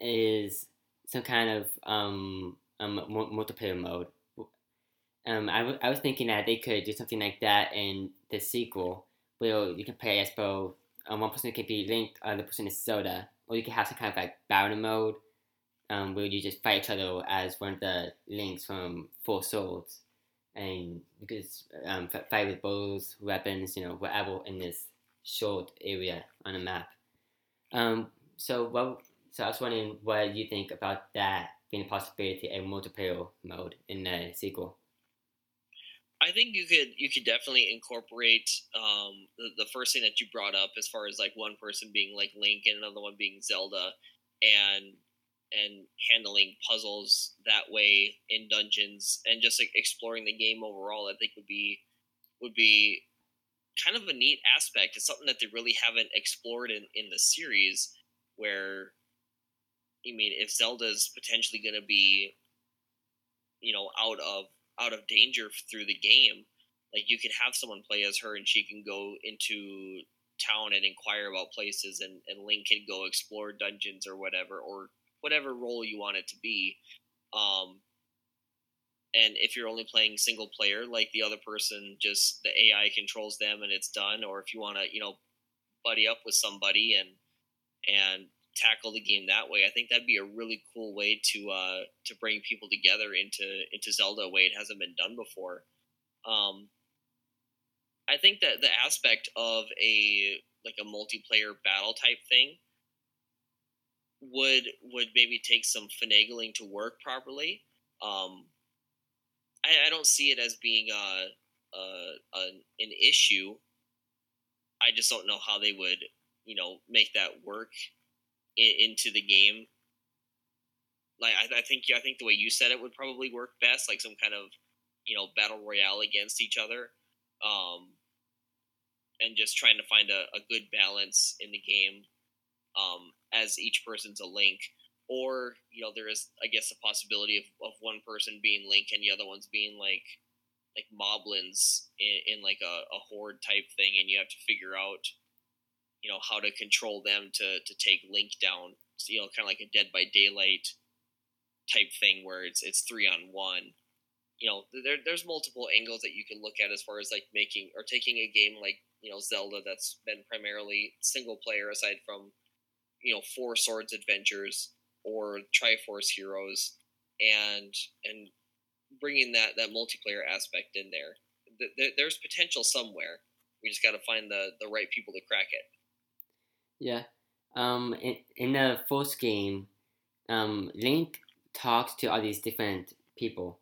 S1: is some kind of um, um multiplayer mode. Um, I, w- I was thinking that they could do something like that in the sequel, where you can play as both. Um, one person can be Link, other person is Zelda, or you can have some kind of like battle mode, um, where you just fight each other as one of the links from Four Swords, and you can um, fight with bows, weapons, you know, whatever in this short area on the map. Um, so well, so I was wondering what you think about that being a possibility, a multiplayer mode in the sequel.
S2: I think you could you could definitely incorporate um, the, the first thing that you brought up as far as like one person being like Link and another one being Zelda, and and handling puzzles that way in dungeons and just like exploring the game overall. I think would be would be kind of a neat aspect. It's something that they really haven't explored in in the series. Where, I mean, if Zelda's potentially going to be, you know, out of out of danger through the game. Like you could have someone play as her, and she can go into town and inquire about places, and and Link can go explore dungeons or whatever, or whatever role you want it to be. Um, and if you're only playing single player, like the other person, just the AI controls them and it's done. Or if you want to, you know, buddy up with somebody and and tackle the game that way. I think that'd be a really cool way to uh, to bring people together into into Zelda a way it hasn't been done before. Um, I think that the aspect of a like a multiplayer battle type thing would would maybe take some finagling to work properly. Um, I, I don't see it as being a, a, a an issue. I just don't know how they would you know make that work in, into the game. Like I, I think I think the way you said it would probably work best, like some kind of you know battle royale against each other, um, and just trying to find a, a good balance in the game um, as each person's a link. Or you know there is I guess a possibility of, of one person being Link and the other one's being like like moblins in, in like a, a horde type thing, and you have to figure out you know how to control them to to take Link down. So, you know, kind of like a Dead by Daylight type thing where it's it's three on one. You know, there, there's multiple angles that you can look at as far as like making or taking a game like you know Zelda that's been primarily single player aside from you know Four Swords Adventures or Triforce Heroes and and bringing that that multiplayer aspect in there. There's potential somewhere. We just got to find the the right people to crack it.
S1: Yeah. Um. In in the first game, um, Link talks to all these different people,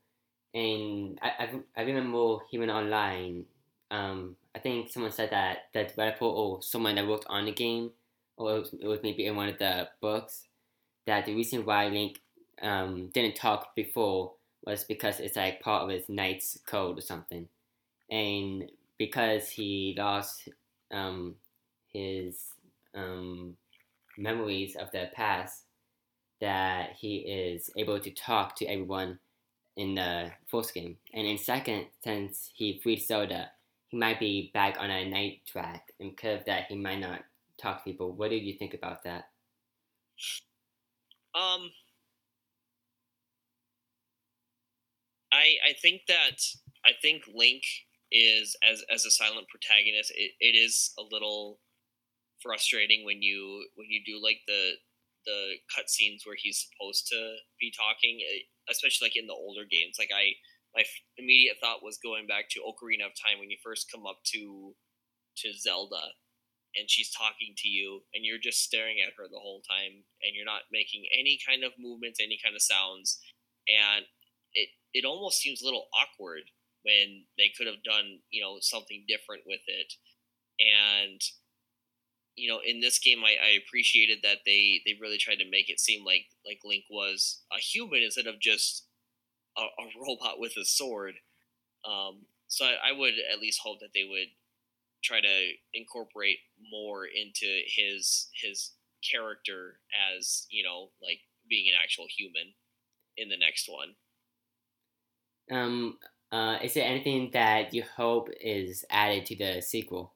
S1: and I I, I remember hearing online. Um, I think someone said that the developer or someone that worked on the game, or it was, maybe in one of the books, that the reason why Link um, didn't talk before was because it's like part of his knight's code or something, and because he lost um, his um, memories of the past, that he is able to talk to everyone in the first game, and in second, since he freed Zelda, he might be back on a knight track, and of that, he might not talk to people. What do you think about that?
S2: Um, I I think that I think Link is as as a silent protagonist. It, it is a little frustrating when you when you do like the the cutscenes where he's supposed to be talking, eh, especially like in the older games. Like I my immediate thought was going back to Ocarina of Time when you first come up to to Zelda and she's talking to you and you're just staring at her the whole time and you're not making any kind of movements, any kind of sounds and it it almost seems a little awkward when they could have done, you know, something different with it. And you know, in this game, I, I appreciated that they they really tried to make it seem like like Link was a human instead of just a, a robot with a sword. Um, so I, I would at least hope that they would try to incorporate more into his his character as you know like being an actual human in the next one.
S1: Um, uh, is there anything that you hope is added to the sequel?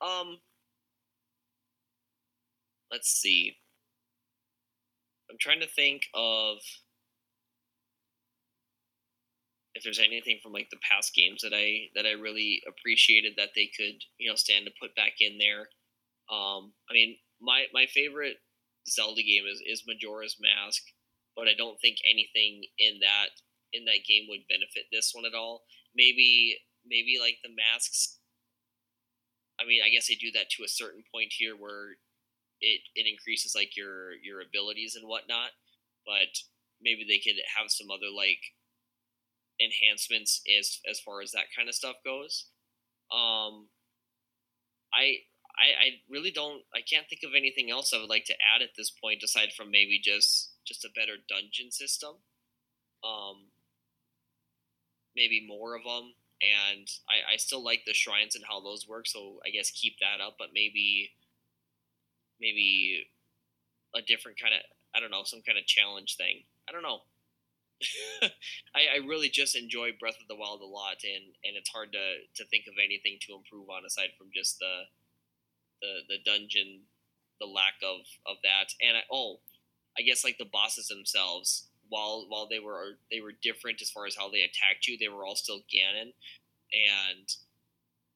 S2: Um, let's see. I'm trying to think of if there's anything from like the past games that I that I really appreciated that they could you know stand to put back in there. Um, I mean, my my favorite Zelda game is is Majora's Mask, but I don't think anything in that in that game would benefit this one at all. Maybe maybe like the masks. I mean, I guess they do that to a certain point here where it it increases like your your abilities and whatnot, but maybe they could have some other like enhancements as as far as that kind of stuff goes. Um, I I, I really don't I can't think of anything else I would like to add at this point aside from maybe just just a better dungeon system. Um, maybe more of them, and I, I still like the shrines and how those work. So I guess keep that up, but maybe maybe a different kind of I don't know some kind of challenge thing. I don't know. I, I really just enjoy Breath of the Wild a lot, and, and it's hard to, to think of anything to improve on aside from just the the, the dungeon, the lack of, of that, and I, oh, I guess like the bosses themselves, while while they were they were different as far as how they attacked you, they were all still Ganon, and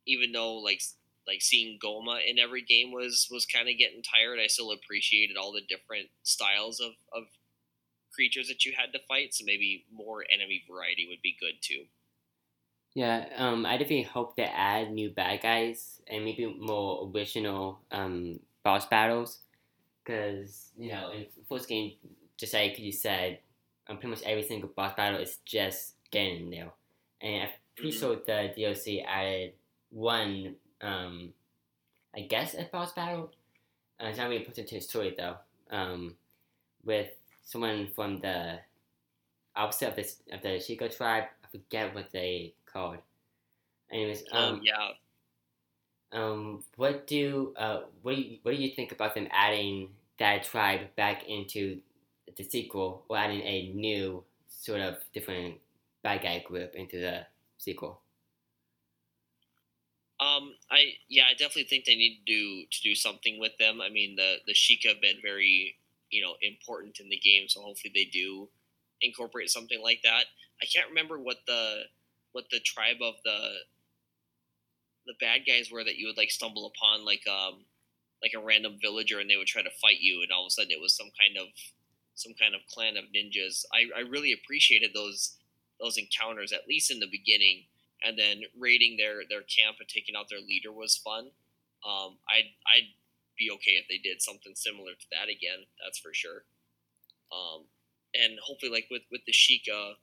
S2: even though like like seeing Gohma in every game was was kind of getting tired, I still appreciated all the different styles of, of creatures that you had to fight. So maybe more enemy variety would be good too.
S1: Yeah, um, I definitely hope to add new bad guys and maybe more original um, boss battles. Because, you know, in first game, just like you said, um, pretty much every single boss battle is just getting there. And I'm pretty mm-hmm. sure the DLC added one, um, I guess, a boss battle. Uh, it's not really put into the story though. Um, with someone from the opposite of the of the Sheikah tribe. I forget what they called. Anyways,
S2: um, oh yeah.
S1: Um, what do uh, what do you, what do you think about them adding that tribe back into the sequel, or adding a new sort of different bad guy group into the sequel?
S2: Um, I yeah, I definitely think they need to do to do something with them. I mean, the the Sheikah have been very you know important in the game. So hopefully they do incorporate something like that. I can't remember what the what the tribe of the the bad guys were that you would like stumble upon like um like a random villager and they would try to fight you and all of a sudden it was some kind of some kind of clan of ninjas. I, I really appreciated those those encounters at least in the beginning and then raiding their their camp and taking out their leader was fun. Um, I'd I'd be okay if they did something similar to that again. That's for sure. Um, and hopefully, like with with the Sheikah,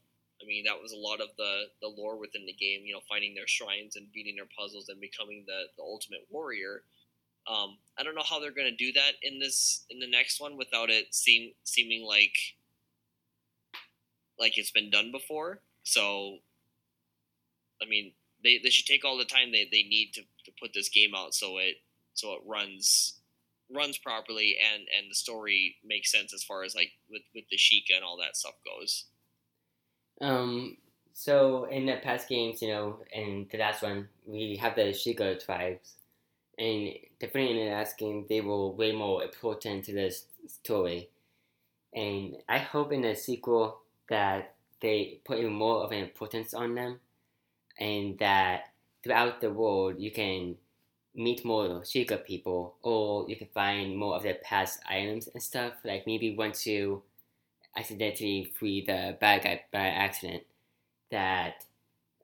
S2: I mean, that was a lot of the the lore within the game. You know, finding their shrines and beating their puzzles and becoming the the ultimate warrior. Um, I don't know how they're going to do that in this in the next one without it seem seeming like like it's been done before. So, I mean, they, they should take all the time they, they need to, to put this game out so it so it runs runs properly and and the story makes sense as far as like with with the Sheikah and all that stuff goes.
S1: Um. So in the past games, you know, and the last one, we have the Sheikah tribes, and definitely in the last game, they were way more important to the story. And I hope in the sequel that they put more of an importance on them, and that throughout the world you can meet more Sheikah people, or you can find more of their past items and stuff. Like maybe once you accidentally free the bad guy by accident, that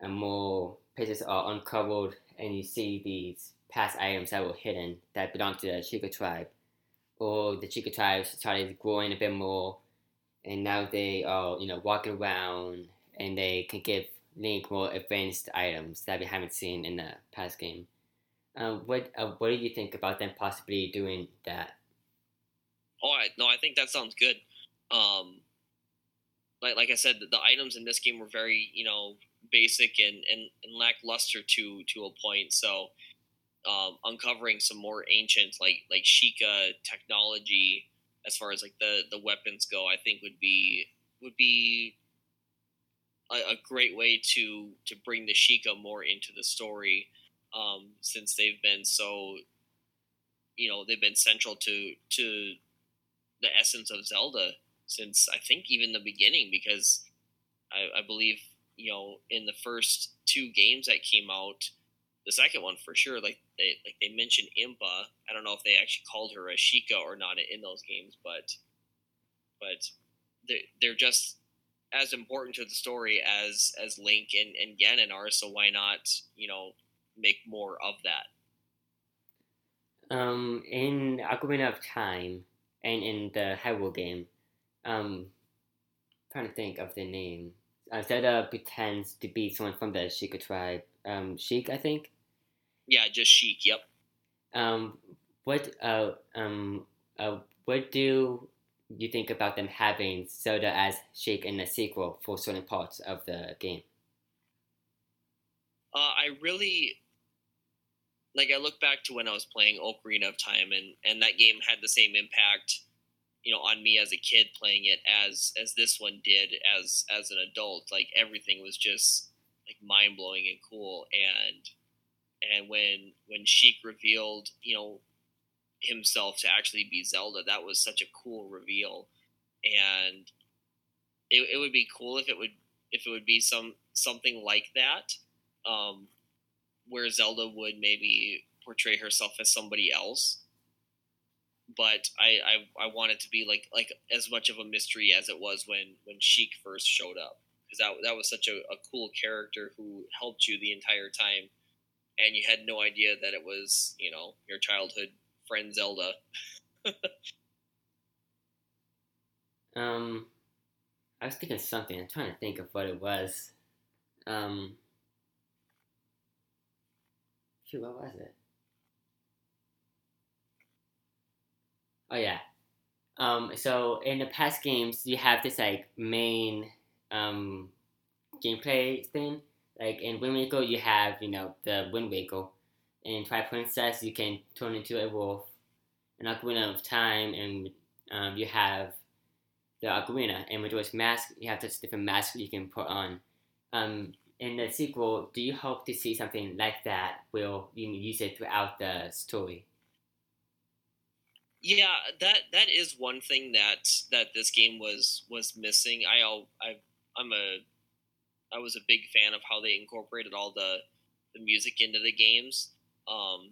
S1: uh, more places are uncovered and you see these past items that were hidden that belong to the Sheikah tribe. Or the Sheikah tribe started growing a bit more and now they are, you know, walking around and they can give Link more advanced items that we haven't seen in the past game. Um, what uh, what do you think about them possibly doing that?
S2: Oh, I, no, I think that sounds good. Um, like like I said, the, the items in this game were very you know basic and, and, and lackluster to to a point. So um, uncovering some more ancient like like Sheikah technology as far as like the the weapons go, I think would be would be a, a great way to to bring the Sheikah more into the story um, since they've been so you know they've been central to to the essence of Zelda since I think even the beginning because I, I believe you know in the first two games that came out the second one for sure like they like they mentioned Impa. I don't know if they actually called her a Sheikah or not in those games but but they're, they're just as important to the story as as Link and, and Ganon are so why not you know make more of that.
S1: Um, in Ocarina of Time and in the Hyrule game, um, I'm trying to think of the name. Uh, Zelda pretends to be someone from the Sheikah tribe. Um, Sheik, I think.
S2: Yeah, just Sheik. Yep.
S1: Um, what uh um uh what do you think about them having Zelda as Sheik in the sequel for certain parts of the game?
S2: Uh, I really like I look back to when I was playing Ocarina of Time, and and that game had the same impact, you know, on me as a kid playing it as as this one did as as an adult. Like everything was just like mind blowing and cool, and and when when Sheik revealed, you know, himself to actually be Zelda, that was such a cool reveal, and it, it would be cool if it would if it would be some something like that. Um, where Zelda would maybe portray herself as somebody else. But I, I, I want it to be like like as much of a mystery as it was when when Sheik first showed up because that that was such a, a cool character who helped you the entire time, and you had no idea that it was you know your childhood friend Zelda.
S1: um, I was thinking something. I'm trying to think of what it was. Um, Shoot, what was it? Oh yeah. Um, so in the past games, you have this like main um, gameplay thing. Like in Wind Waker, you have you know the Wind Waker. In Twilight Princess, you can turn into a wolf. In Ocarina of Time, and um, you have the Ocarina. And with those masks, you have just different masks you can put on. Um, in the sequel, do you hope to see something like that? Will you use it throughout the story?
S2: Yeah, that that is one thing that that this game was was missing. I I I'm a I was a big fan of how they incorporated all the the music into the games. Um,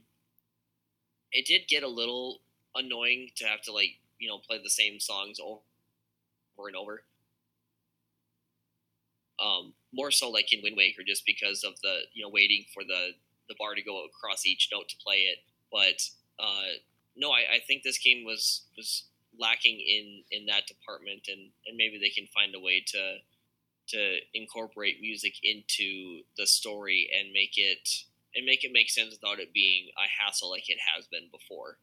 S2: it did get a little annoying to have to like you know play the same songs over and over. Um, more so like in Wind Waker, just because of the you know waiting for the the bar to go across each note to play it. but uh, no, I, I think this game was was lacking in in that department, and and maybe they can find a way to to incorporate music into the story and make it and make it make sense without it being a hassle like it has been before.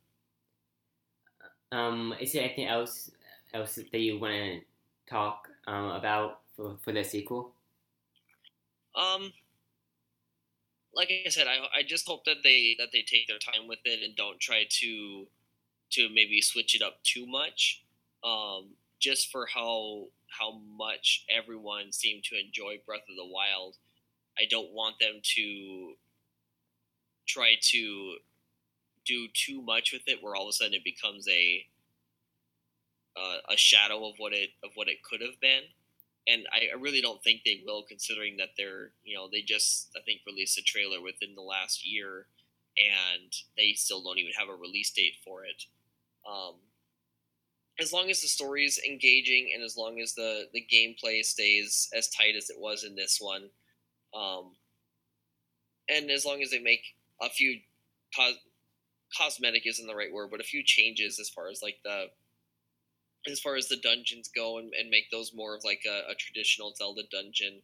S1: Um, is there anything else else that you want to talk um, about for, for the sequel?
S2: Um, like I said, I, I just hope that they that they take their time with it and don't try to to maybe switch it up too much. Um, just for how how much everyone seemed to enjoy Breath of the Wild, I don't want them to try to do too much with it, where all of a sudden it becomes a uh, a shadow of what it of what it could have been and I, really don't think they will, considering that they're you know they just I think released a trailer within the last year, and they still don't even have a release date for it. Um, as long as the story is engaging and as long as the the gameplay stays as tight as it was in this one, um, and as long as they make a few cos- cosmetic isn't the right word, but a few changes as far as like the as far as the dungeons go and, and make those more of like a, a traditional Zelda dungeon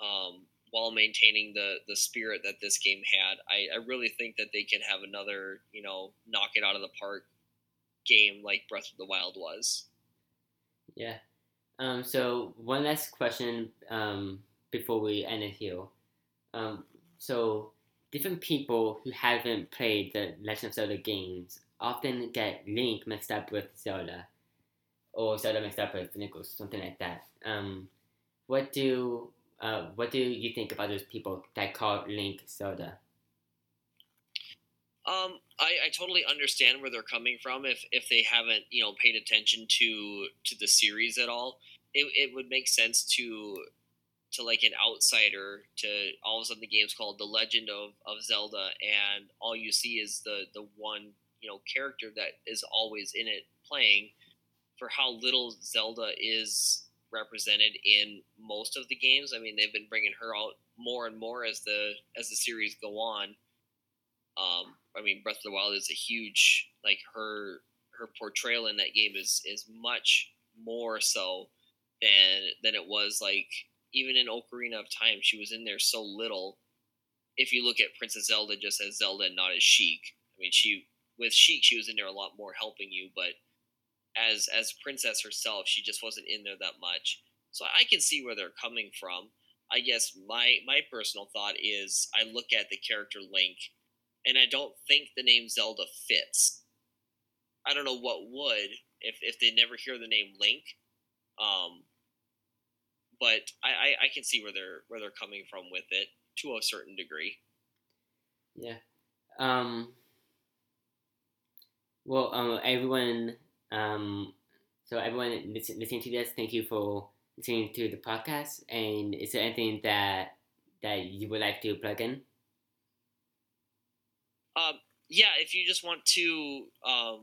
S2: um, while maintaining the the spirit that this game had. I, I really think that they can have another, you know, knock it out of the park game like Breath of the Wild was.
S1: Yeah. Um, so one last question um, before we end it here. Um, so different people who haven't played the Legend of Zelda games often get Link mixed up with Zelda or Zelda mixed up with Nichols, something like that. Um, what do uh, what do you think about those people that call Link Zelda?
S2: Um, I, I totally understand where they're coming from. If if they haven't you know paid attention to to the series at all, it, it would make sense to to like an outsider to all of a sudden the game's called The Legend of, of Zelda and all you see is the the one you know character that is always in it playing for how little Zelda is represented in most of the games. I mean, they've been bringing her out more and more as the as the series go on. Um, I mean, Breath of the Wild is a huge like her her portrayal in that game is is much more so than than it was like even in Ocarina of Time. She was in there so little. If you look at Princess Zelda just as Zelda and not as Sheik, I mean, she with Sheik she was in there a lot more helping you, but as as princess herself she just wasn't in there that much. So i can see where they're coming from. I guess my my personal thought is i look at the character link and i don't think the name zelda fits. I don't know what would if if they never hear the name link um but I, I i can see where they're where they're coming from with it to a certain degree.
S1: Yeah. Um well um everyone um, so everyone listening to this, thank you for listening to the podcast. And is there anything that that you would like to plug in?
S2: Um, yeah, if you just want to um,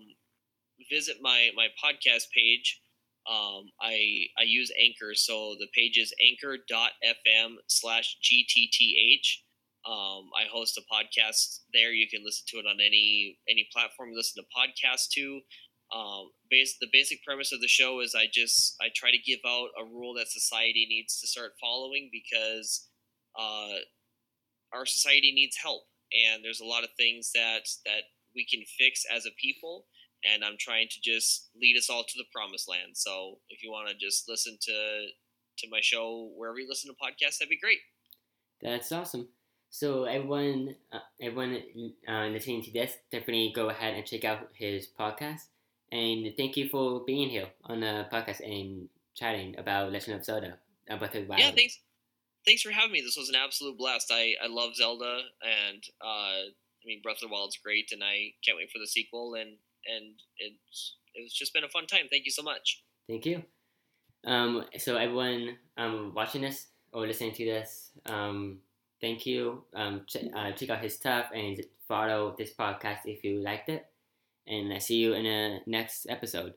S2: visit my my podcast page, um, I I use Anchor, so the page is anchor.fm slash gtth. Um, I host a podcast there. You can listen to it on any any platform you listen to podcasts to. Um, base, the basic premise of the show is I just I try to give out a rule that society needs to start following because uh, our society needs help and there's a lot of things that that we can fix as a people and I'm trying to just lead us all to the promised land. So if you want to just listen to to my show wherever you listen to podcasts, that'd be great.
S1: That's awesome. So everyone, uh, everyone uh, listening to this, definitely go ahead and check out his podcast. And thank you for being here on the podcast and chatting about Legend of Zelda. About the
S2: Wild. Yeah, thanks. Thanks for having me. This was an absolute blast. I, I love Zelda, and uh, I mean Breath of the Wild's great, and I can't wait for the sequel. And and it's it's just been a fun time. Thank you so much.
S1: Thank you. Um, so everyone um, watching this or listening to this, um, thank you. Um, ch- uh, check out his stuff and follow this podcast if you liked it and I see you in the next episode.